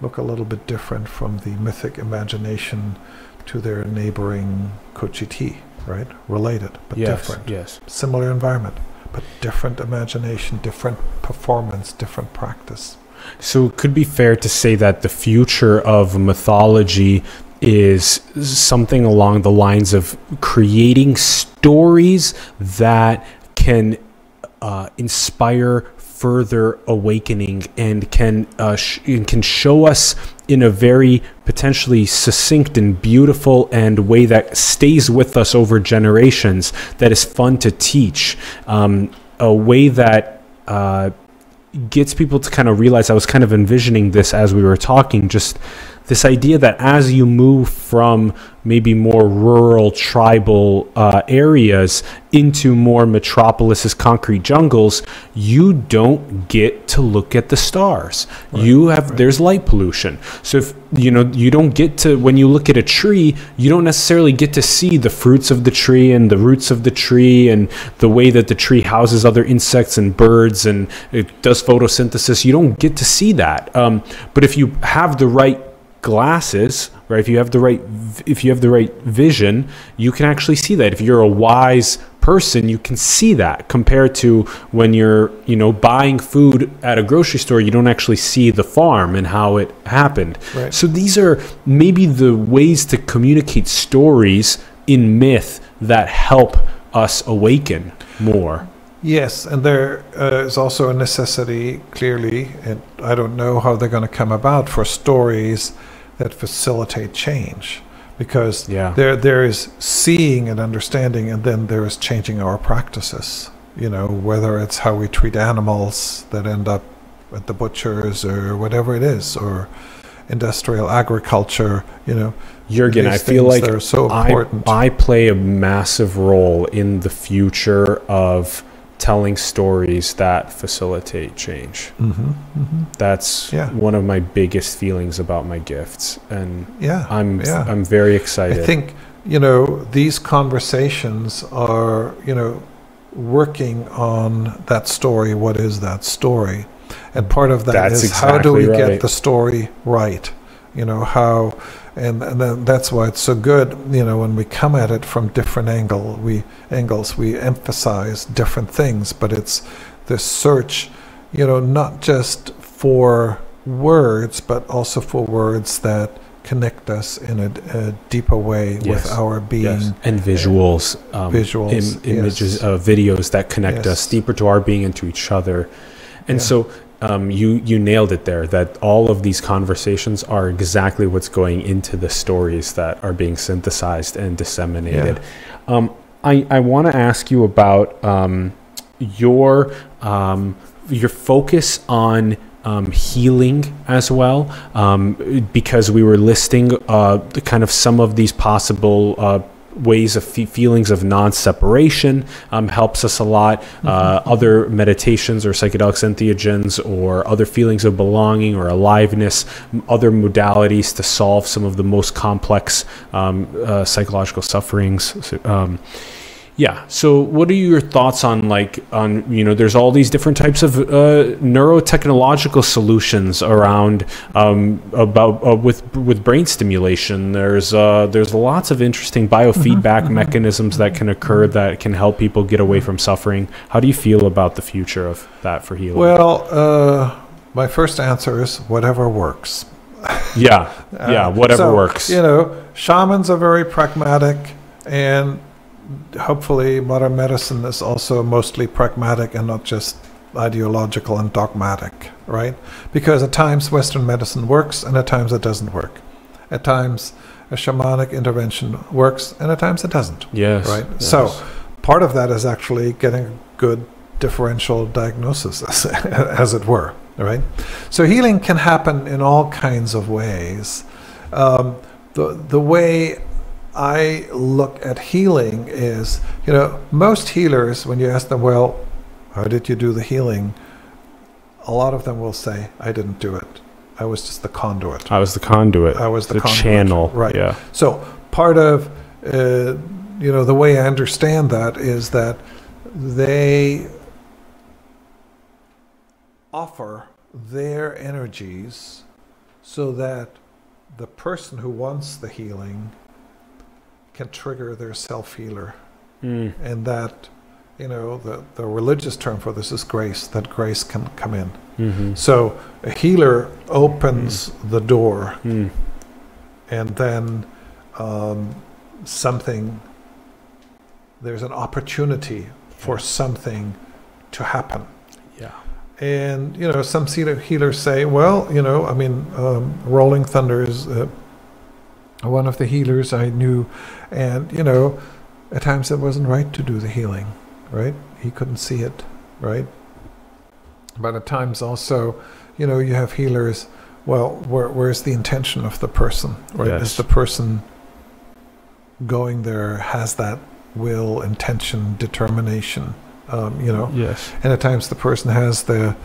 look a little bit different from the mythic imagination to their neighboring Cochiti, right? Related, but yes. different. Yes. Similar environment, but different imagination, different performance, different practice. So it could be fair to say that the future of mythology is something along the lines of creating stories that can uh, inspire further awakening and can uh, sh- and can show us in a very potentially succinct and beautiful and way that stays with us over generations that is fun to teach. Um, a way that uh, gets people to kind of realize I was kind of envisioning this as we were talking just this idea that as you move from maybe more rural tribal uh, areas into more metropolises concrete jungles you don't get to look at the stars. You have there's light pollution. So if you know you don't get to when you look at a tree you don't necessarily get to see the fruits of the tree and the roots of the tree and the way that the tree houses other insects and birds and it does photosynthesis. You don't get to see that. Um, but if you have the right glasses right if you have the right if you have the right vision you can actually see that. If you're a wise person you can see that. Compared to when you're you know buying food at a grocery store you don't actually see the farm and how it happened. Right. so these are maybe the ways to communicate stories in myth that help us awaken more Yes, and there uh, is also a necessity, clearly, and I don't know how they're going to come about for stories that facilitate change, because Yeah. there there is seeing and understanding, and then there is changing our practices. You know, whether it's how we treat animals that end up at the butchers or whatever it is, or industrial agriculture. You know, Jurgen, I feel like so I, important. I play a massive role in the future of telling stories that facilitate change. hmm hmm That's Yeah. one of my biggest feelings about my gifts, and Yeah, I'm yeah. I'm very excited. I think you know these conversations are you know working on that story. What is that story? And part of that is That's how do we exactly get the story right? You know how, and and that's why it's so good. You know when we come at it from different angle, we angles, we emphasize different things, but it's this search. You know, not just for words, but also for words that connect us in a, a deeper way with our being. yes. and visuals, um, Visuals, im- images, yes. uh, videos that connect us deeper to our being and to each other. And Yeah. so um, you you nailed it there. That all of these conversations are exactly what's going into the stories that are being synthesized and disseminated. Um, I I want to ask you about um, your um, your focus on um, healing as well, um, because we were listing uh, the kind of some of these possible. Uh, ways of fe- feelings of non-separation um, helps us a lot. Uh, other meditations or psychedelic entheogens or other feelings of belonging or aliveness other modalities to solve some of the most complex um, uh, psychological sufferings um, yeah. So, what are your thoughts on like on you know? There's all these different types of uh, neurotechnological solutions around um, about uh, with with brain stimulation. There's uh, there's lots of interesting biofeedback mechanisms that can occur that can help people get away from suffering. How do you feel about the future of that for healing? Well, uh, my first answer is whatever works. yeah, yeah, Uh, whatever so, works. You know, shamans are very pragmatic, and hopefully, modern medicine is also mostly pragmatic and not just ideological and dogmatic, right? Because at times Western medicine works, and at times it doesn't work. At times, a shamanic intervention works, and at times it doesn't. yes, right? yes. So, part of that is actually getting a good differential diagnosis, as, as it were, right? So healing can happen in all kinds of ways. Um, the the way I look at healing is, you know, most healers, when you ask them, well, how did you do the healing? A lot of them will say, I didn't do it. I was just the conduit. I was the conduit. I was the, the conduit. channel. right? Yeah. So part of uh, you know the way I understand that is that they offer their energies so that the person who wants the healing can trigger their self healer, Mm. and that you know the the religious term for this is grace. That grace can come in. hmm So a healer opens the door Mm. and then um, something there's an opportunity for something to happen Yeah. and you know some healers say well you know i mean um, rolling thunder is uh, one of the healers i knew and you know at times it wasn't right to do the healing right he couldn't see it right but at times also you know you have healers well, where, where's the intention of the person? Right? Yes. Is the person going there has that will, intention, determination? Um, you know, Yes. and at times the person has the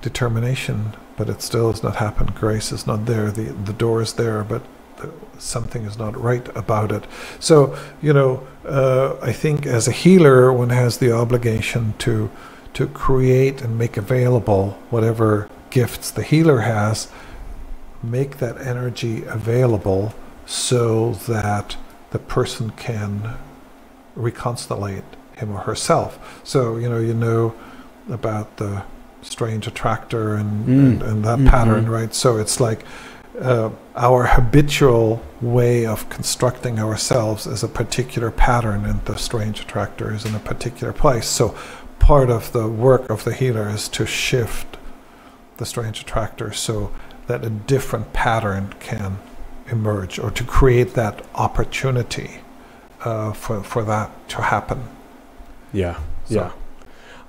determination, but it still has not happened. Grace is not there. The the door is there, but the, something is not right about it. So you know, uh, I think as a healer, one has the obligation to to create and make available whatever gifts the healer has. Make that energy available so that the person can reconstellate him or herself. So you know, you know about the strange attractor and Mm. and, and that Mhm. pattern, right? So it's like uh, our habitual way of constructing ourselves is a particular pattern, and the strange attractor is in a particular place. So part of the work of the healer is to shift the strange attractor so that a different pattern can emerge, or to create that opportunity uh, for for that to happen. Yeah. So- Yeah.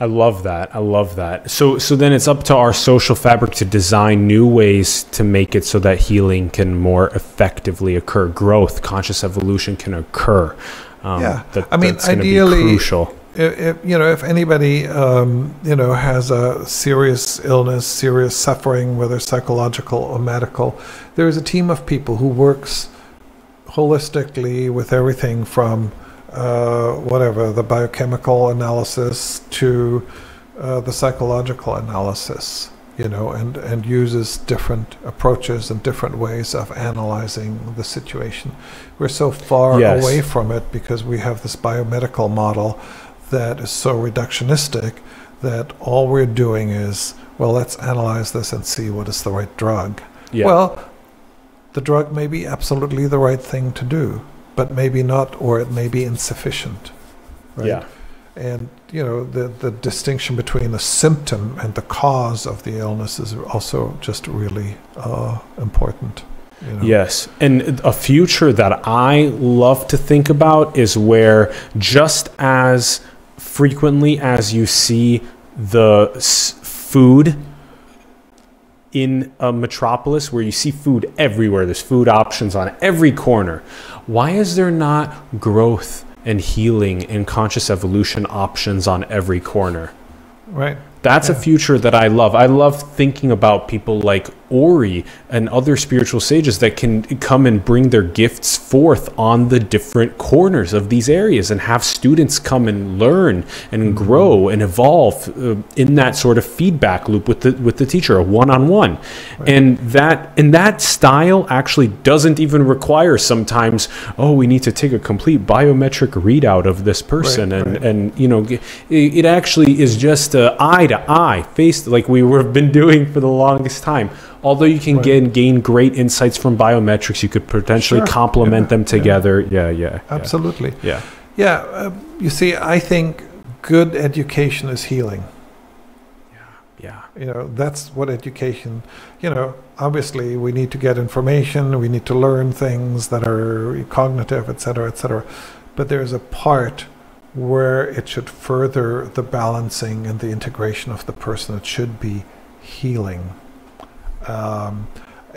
I love that. I love that. So so then it's up to our social fabric to design new ways to make it so that healing can more effectively occur. Growth, conscious evolution can occur. Um, Yeah. that- I mean, that's gonna be ideally- crucial. if, if you know if anybody um, you know has a serious illness serious suffering whether psychological or medical there is a team of people who works holistically with everything from uh, whatever the biochemical analysis to uh, the psychological analysis you know and and uses different approaches and different ways of analyzing the situation we're so far Yes. away from it because we have this biomedical model that is so reductionistic that all we're doing is, well, let's analyze this and see what is the right drug. Yeah. Well, the drug may be absolutely the right thing to do, but maybe not, or it may be insufficient. Right? yeah. And, you know, the, the distinction between the symptom and the cause of the illness is also just really uh, important. You know? Yes. And a future that I love to think about is where just as frequently as you see the s- food in a metropolis where you see food everywhere, there's food options on every corner. Why is there not growth and healing and conscious evolution options on every corner? Right. That's a future that I love. I love thinking about people like Ori and other spiritual sages that can come and bring their gifts forth on the different corners of these areas and have students come and learn and grow and evolve uh, in that sort of feedback loop with the with the teacher, a one-on-one. And that and that style actually doesn't even require sometimes, oh, we need to take a complete biometric readout of this person Right, and right. and you know it it actually is just uh, eye to eye face like we have been doing for the longest time although you can Right. gain gain great insights from biometrics you could potentially Sure. complement Yeah, them together yeah yeah yeah Absolutely. yeah Yeah. Uh, you see, I think good education is healing. Yeah. Yeah you know that's what education you know obviously we need to get information we need to learn things that are cognitive et cetera et cetera but there's a part where it should further the balancing and the integration of the person it should be healing um,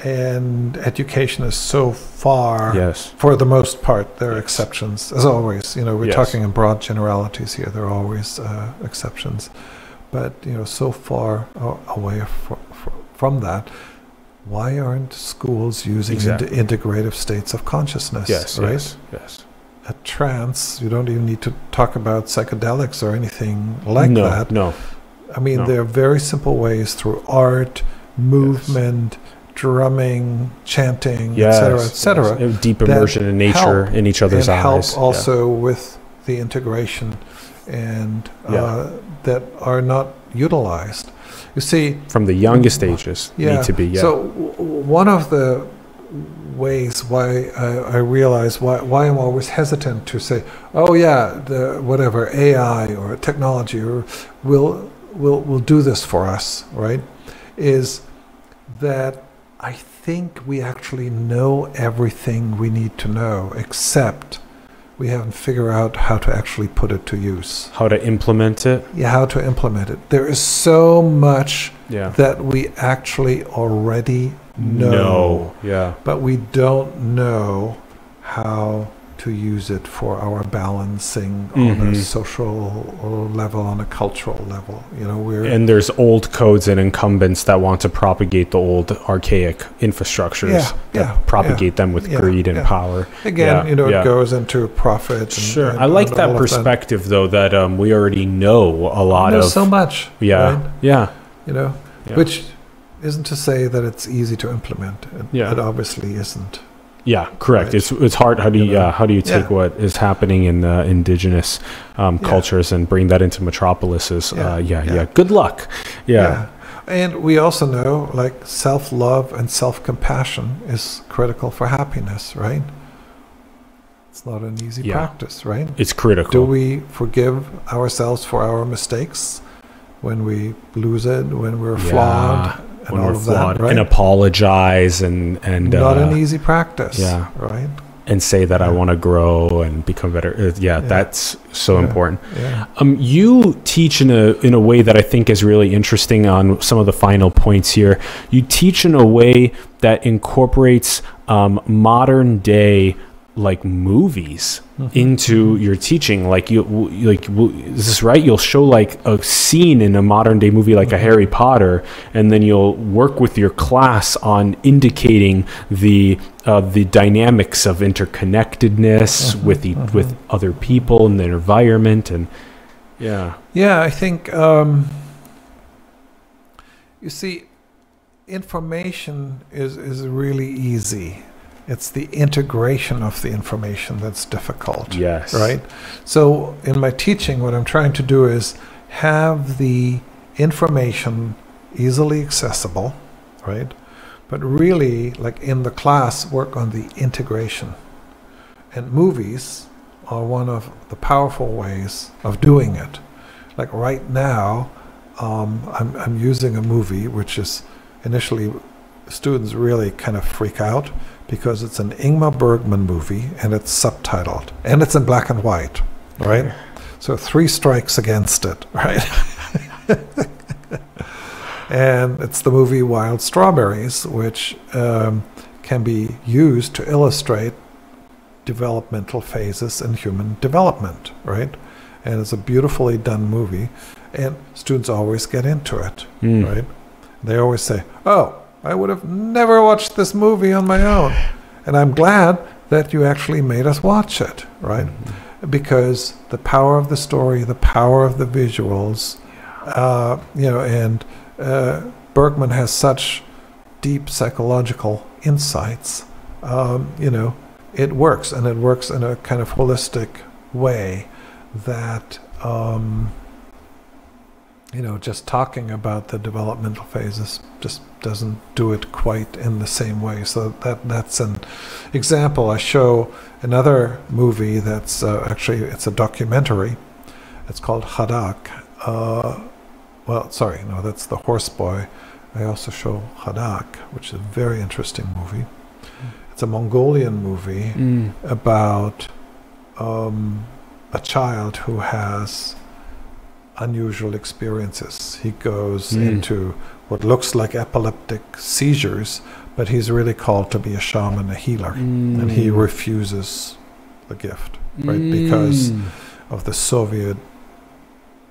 and education is so far yes for the most part there are Yes. exceptions as always you know we're Yes. talking in broad generalities here there are always uh, exceptions but you know so far away fr- fr- from that why aren't schools using Exactly. int- integrative states of consciousness yes right yes yes a trance you don't even need to talk about psychedelics or anything like no that no i mean No. there are very simple ways through art movement drumming chanting yes etc etc yes. deep immersion in nature in each other's and eyes help also with the integration and Yeah. uh, that are not utilized. You see, from the youngest ages yeah. need to be yeah So one of the ways why I, I realize why, why I'm always hesitant to say, oh yeah, the whatever AI or technology or will will will do this for us, right? Is that I think we actually know everything we need to know, except we haven't figured out how to actually put it to use. how to implement it Yeah, how to implement it. There is so much yeah that we actually already No. Yeah. But we don't know how to use it for our balancing on a Mhm. social level, on a cultural level. You know, we're And there's old codes and incumbents that want to propagate the old archaic infrastructures Yeah, that yeah, propagate them with yeah, greed and yeah. power. again, yeah, you know, yeah. it goes into profit. And, Sure. and- I like that perspective though that um, we already know a lot of so much. yeah. right? Yeah. You know, Yeah. which isn't to say that it's easy to implement. It, Yeah. it obviously isn't. Yeah, correct. Right. It's it's hard. How do you yeah, how do you take Yeah. what is happening in uh, indigenous um, Yeah. cultures and bring that into metropolises? Yeah, Uh, yeah, yeah, yeah. Good luck. Yeah. And we also know like self love and self compassion is critical for happiness, right? It's not an easy Yeah. practice, right? It's critical. Do we forgive ourselves for our mistakes when we lose it, when we're Yeah, flawed, and when all we're of flawed that, right? and apologize and and not uh, an easy practice, yeah. right? and say that I want to grow and become better. Uh, yeah, Yeah. that's so Yeah. important. Yeah. Um, you teach in a in a way that I think is really interesting on some of the final points here. You teach in a way that incorporates um, modern day like movies Mhm. into your teaching. Like you, like is this right? You'll show like a scene in a modern day movie, like a Mhm. Harry Potter, and then you'll work with your class on indicating the uh, the dynamics of interconnectedness Mhm, with the mhm. with other people and the environment and yeah. Yeah, I think um, you see, information is is really easy. It's the integration of the information that's difficult, Yes. right? So in my teaching, what I'm trying to do is have the information easily accessible, right? But really, like in the class, work on the integration. And movies are one of the powerful ways of doing it. Like right now, um, I'm, I'm using a movie which is initially students really kind of freak out because it's an Ingmar Bergman movie and it's subtitled and it's in black and white, right? So three strikes against it, right? and it's the movie Wild Strawberries, which um, can be used to illustrate developmental phases in human development, right? And it's a beautifully done movie, and students always get into it, Mm. right? They always say, "Oh, I would have never watched this movie on my own," and I'm glad that you actually made us watch it, right? Because the power of the story, the power of the visuals, uh, you know, and uh, Bergman has such deep psychological insights. Um, you know, it works, and it works in a kind of holistic way that um, you know just talking about the developmental phases just doesn't do it quite in the same way. So that that's an example. I show another movie that's uh, actually it's a documentary. It's called Khadak. Uh, well, sorry, no, that's the Horse Boy. I also show Khadak, which is a very interesting movie. It's a Mongolian movie Mm. about um, a child who has unusual experiences. He goes Mm. into what looks like epileptic seizures, but he's really called to be a shaman, a healer, and he Mm. refuses the gift right, because- Mm. of the Soviet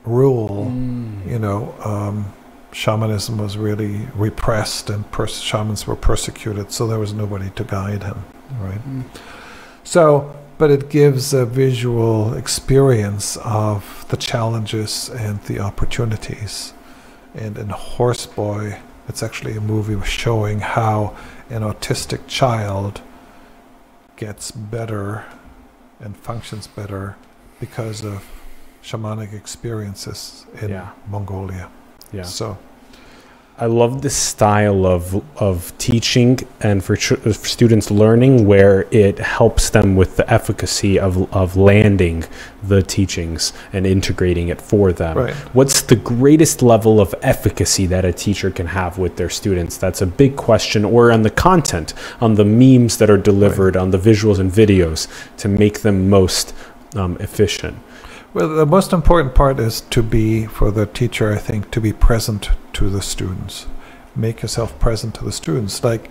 rule. Mm. You know, um, shamanism was really repressed, and pers- shamans were persecuted, so there was nobody to guide him, right? Mm. So, but it gives a visual experience of the challenges and the opportunities. And in Horseboy, it's actually a movie showing how an autistic child gets better and functions better because of shamanic experiences in Yeah. Mongolia. Yeah. So, I love this style of of teaching and for, ch- for students learning where it helps them with the efficacy of of landing the teachings and integrating it for them. right. What's the greatest level of efficacy that a teacher can have with their students? That's a big question. Or on the content, on the memes that are delivered, on the visuals and videos to make them most um, efficient. Well, the most important part is to be, for the teacher, I think, to be present to the students. make yourself present to the students. Like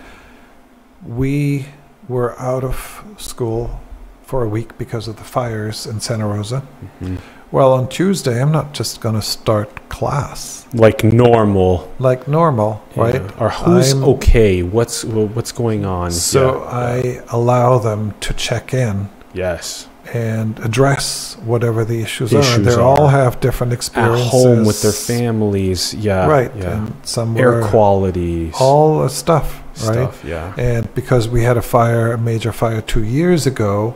we were out of school for a week because of the fires in Santa Rosa. Mhm. Well, on Tuesday, I'm not just going to start class Like normal, like normal, right? Or who's I'm- okay? What's what's going on? So Yeah, I allow them to check in yes and address whatever the issues, The are. they all have different experiences. at home with their families. Yeah, right? Yeah, And some air quality all the stuff, right? stuff. Yeah, And because we had a fire, a major fire two years ago,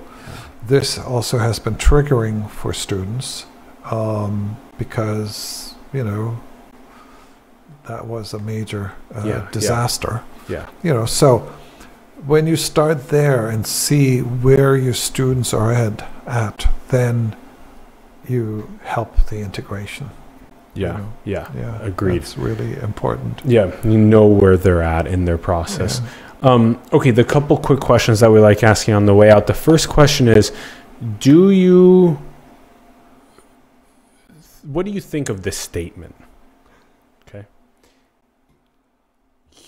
this also has been triggering for students um, because, you know, that was a major uh, Yeah, yeah. disaster. yeah, You know, so when you start there and see where your students are at, at then you help the integration. you yeah, know. yeah. Yeah, Agreed. That's really important. Yeah, you know where they're at in their process. Yeah. Um, okay, the couple quick questions that we like asking on the way out. The first question is Do you. What do you think of this statement? Okay.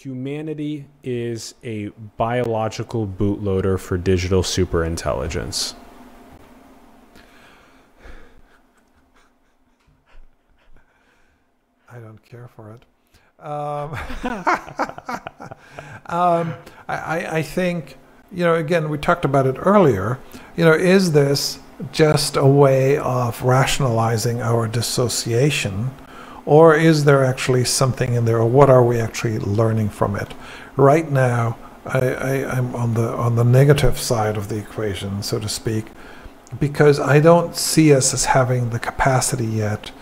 Humanity is a biological bootloader for digital superintelligence. I don't care for it. Um, um, I, I, I think, you know, again, we talked about it earlier. You know, is this just a way of rationalizing our dissociation? Or is there actually something in there, or what are we actually learning from it? Right now, I, I'm on the on the negative side of the equation, so to speak, because I don't see us as having the capacity yet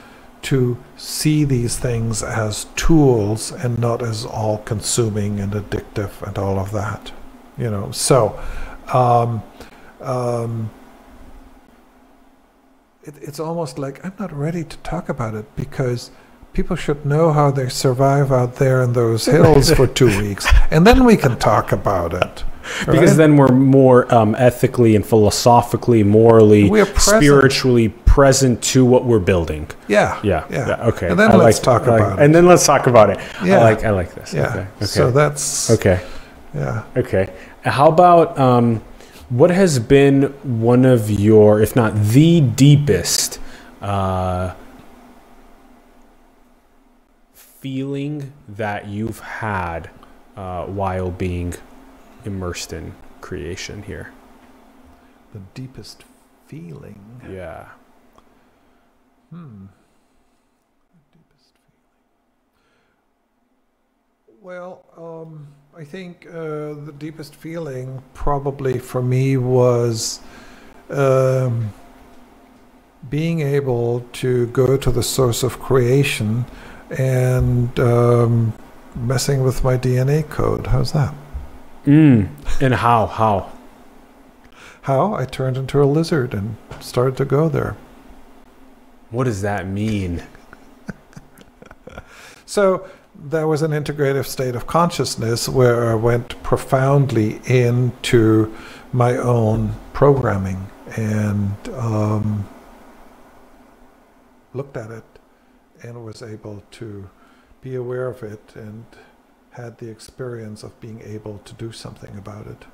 to see these things as tools and not as all consuming and addictive and all of that you know so um, um, it, it's almost like i'm not ready to talk about it because people should know how they survive out there in those hills for two weeks and then we can talk about it Because right? then we're more um, ethically and philosophically, morally, We are present. spiritually present to what we're building. yeah Yeah. Yeah. Yeah. okay. And then I let's like- talk like- about it. And then let's talk about it. Yeah. I like. I like this. yeah Okay. Okay. so that's okay. yeah Okay. How about um, what has been one of your, if not the deepest, uh, feeling that you've had uh, while being immersed in creation here? the deepest feeling Yeah. Hmm. Deepest feeling. Well, um, I think uh, the deepest feeling probably for me was um, being able to go to the source of creation and um, messing with my DNA code. How's that? Mm. And how? How? How I turned into a lizard and started to go there. What does that mean? So there was an integrative state of consciousness where I went profoundly into my own programming and um, looked at it and was able to be aware of it and had the experience of being able to do something about it.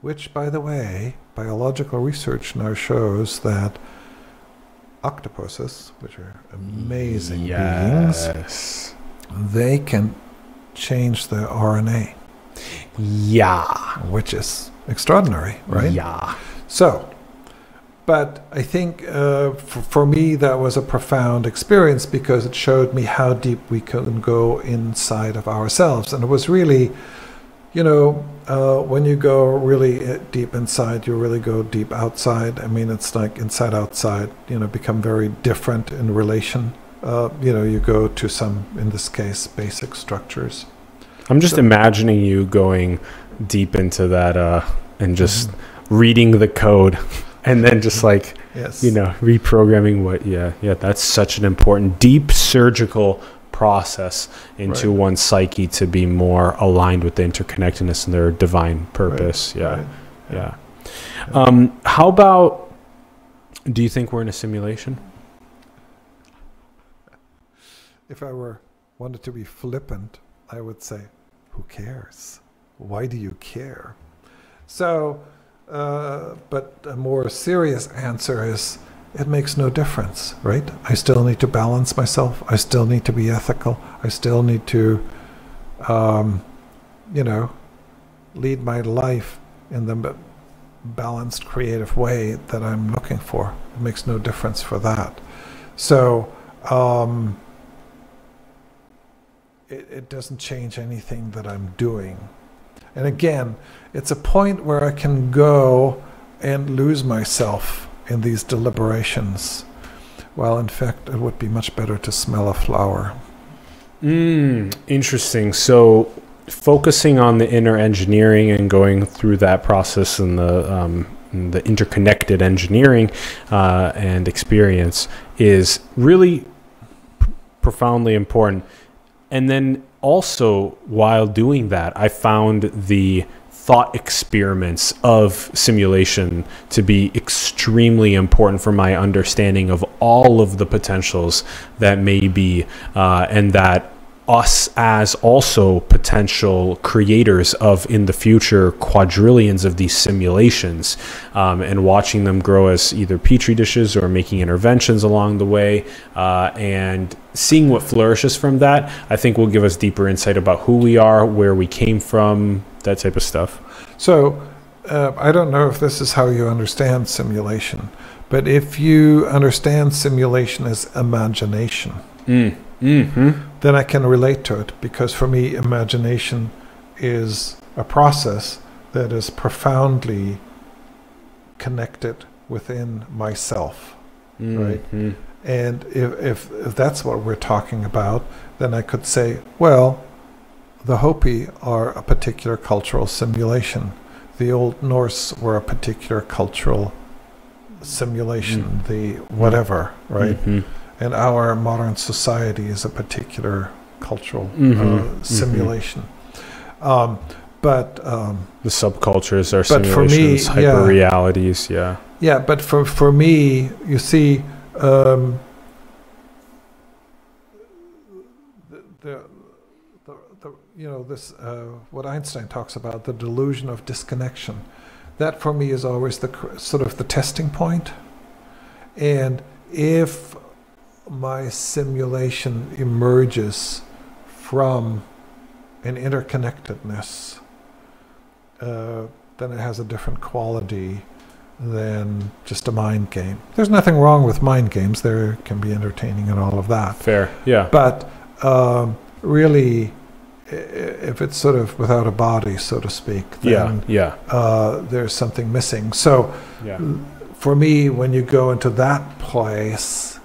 Which, by the way, biological research now shows that octopuses, which are amazing beings, they can change their RNA, Yeah. which is extraordinary, right? Yeah. So, but I think uh, for, for me that was a profound experience because it showed me how deep we can go inside of ourselves, and it was really, you know, uh, when you go really uh, deep inside, you really go deep outside. I mean, it's like inside outside. You know, become very different in relation. Uh, you know, you go to some, in this case, basic structures. I'm just So- imagining you going deep into that uh, and just Mm-hmm. reading the code and then just like, Yes. you know, reprogramming what, yeah, yeah, that's such an important, deep surgical process into Right. one's psyche to be more aligned with the interconnectedness and their divine purpose. Yeah. Right. Yeah. Um, how about, do you think we're in a simulation? if I were wanted to be flippant, I would say, who cares? Why do you care? So, uh, but a more serious answer is it makes no difference, right? I still need to balance myself. I still need to be ethical. I still need to, um, you know, lead my life in the balanced, creative way that I'm looking for. It makes no difference for that. So, um, it, it doesn't change anything that I'm doing. And again, it's a point where I can go and lose myself in these deliberations. While in fact, it would be much better to smell a flower. Mm, interesting. So, focusing on the inner engineering and going through that process and the um, the interconnected engineering uh, and experience is really p- profoundly important. And then also, while doing that, I found the thought experiments of simulation to be extremely important for my understanding of all of the potentials that may be, uh, and that us as also potential creators of in the future quadrillions of these simulations um, and watching them grow as either petri dishes or making interventions along the way uh, and seeing what flourishes from that i think will give us deeper insight about who we are where we came from that type of stuff So, uh, I don't know if this is how you understand simulation, but if you understand simulation as imagination, mm. Mm-hmm. then I can relate to it because for me, imagination is a process that is profoundly connected within myself. Right. Mhm. And if, if, if that's what we're talking about, then I could say, well, the Hopi are a particular cultural simulation. The Old Norse were a particular cultural simulation, the whatever, right? Mhm. And our modern society is a particular cultural uh, mhm. simulation. Um, but um, the subcultures are But for me, simulations yeah. hyper realities yeah Yeah, but for for me, you see, um, the, the, the, the you know this uh, what Einstein talks about the delusion of disconnection. That for me is always the sort of the testing point. And if my simulation emerges from an interconnectedness, uh, then it has a different quality than just a mind game. There's nothing wrong with mind games. There can be entertaining and all of that. fair yeah But um, really, if it's sort of without a body, so to speak, yeah yeah uh, there's something missing. So yeah for me, when you go into that place,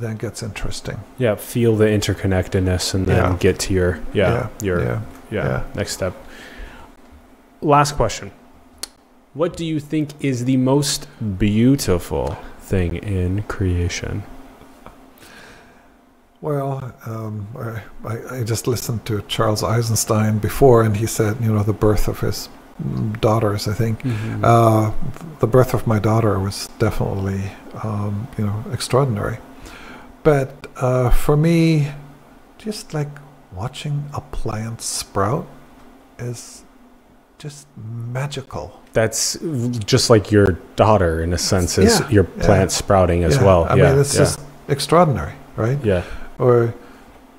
then gets interesting. yeah feel the interconnectedness and then Yeah. get to your yeah, your yeah. yeah, yeah. next step last question what do you think is the most beautiful thing in creation Well, um, I, I- just listened to Charles Eisenstein before, and he said, you know, the birth of his daughters, I think. Uh, the birth of my daughter was definitely, um, you know, extraordinary. But uh, for me, just like watching a plant sprout is just magical. that's just like your daughter in a sense is Yeah, your yeah. plant sprouting as Yeah, well I yeah mean, it's yeah, just extraordinary, right? yeah Or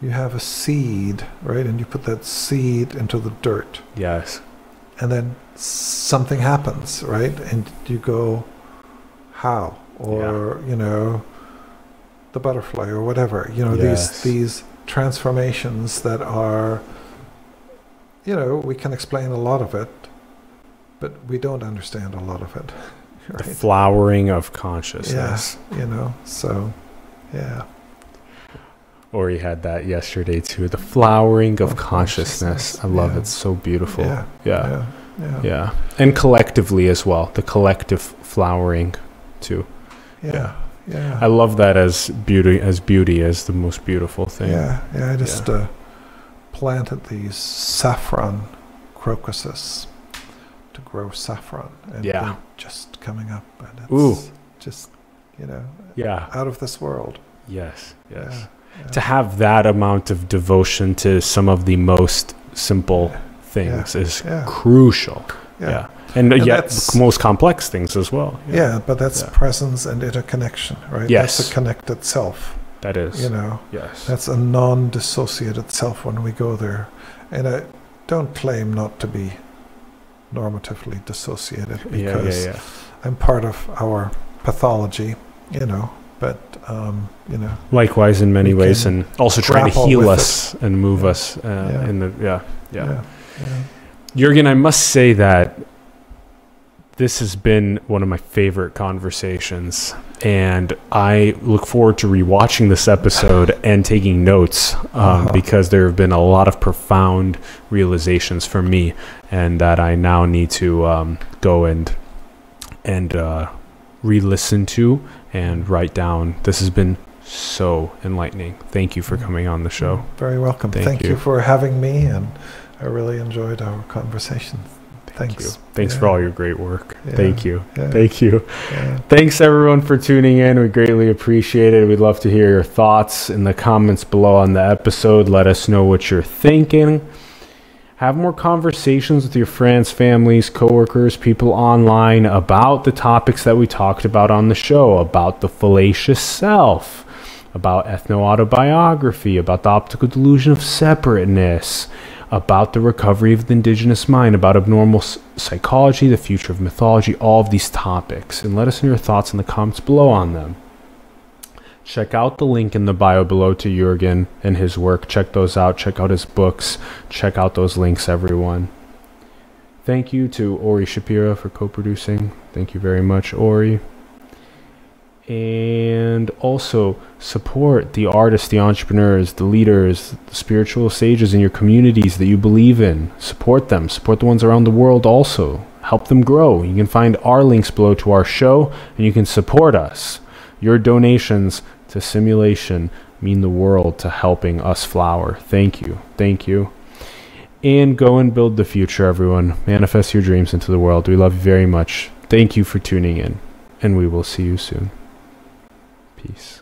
you have a seed, right? And you put that seed into the dirt. yes and then something happens, right? And you go, how? Or you know, the butterfly or whatever. You know, Yes. these these transformations that are, you know, we can explain a lot of it, but we don't understand a lot of it, the flowering of consciousness You know, so yeah, Or he had that yesterday too. The flowering of Of consciousness. consciousness, I love yeah. it. So beautiful. yeah, Yeah. yeah, yeah, Yeah. And collectively as well. The collective flowering too. yeah, yeah. I love that as beauty as beauty as the most beautiful thing. Yeah, yeah. I just Uh, planted these saffron crocuses to grow saffron, and Yeah. they're just coming up, and it's Ooh. just you know Yeah. out of this world. Yes. Yes. Yeah. to have that amount of devotion to some of the most simple things is Yeah. crucial. Yeah. Yeah. And, And yet, most complex things as well. Yeah, but that's Yeah. presence and interconnection, right? Yes. That's a connected self, That is. you know. Yes. That's a non dissociated self when we go there. And I don't claim not to be normatively dissociated because yeah, yeah. I'm part of our pathology, you know. But, um, you know, Likewise, in many ways, and also trying to heal us and move Yeah. us uh, Yeah. in the yeah, yeah. yeah. yeah. Jurgen, I must say that this has been one of my favorite conversations, and I look forward to rewatching this episode and taking notes um, Uh-huh. because there have been a lot of profound realizations for me, and that I now need to um, go and and uh, re-listen to and write down. This has been so enlightening. Thank you for coming on the show. Very welcome. Thank Thank, you. you. for having me, and I really enjoyed our conversation. Thank Thanks. you. Thanks for all your great work. Yeah. Thank you. Yeah. Thank you. Yeah. Thanks everyone for tuning in. We greatly appreciate it. We'd love to hear your thoughts in the comments below on the episode. Let us know what you're thinking. Have more conversations with your friends, families, coworkers, people online about the topics that we talked about on the show, about the fallacious self, about ethno autobiography, about the optical delusion of separateness, about the recovery of the indigenous mind, about abnormal psychology, the future of mythology, all of these topics. And let us know your thoughts in the comments below on them. Check out the link in the bio below to Jurgen and his work. Check those out. Check out his books. Check out those links, everyone. Thank you to Ori Shapira for co producing. Thank you very much, Ori. And also support the artists, the entrepreneurs, the leaders, the spiritual sages in your communities that you believe in. Support them. Support the ones around the world also. Help them grow. You can find our links below to our show and you can support us. Your donations to simulation mean the world to helping us flower. Thank you. Thank you. And go and build the future, everyone. Manifest your dreams into the world. We love you very much. Thank you for tuning in, and we will see you soon. Peace.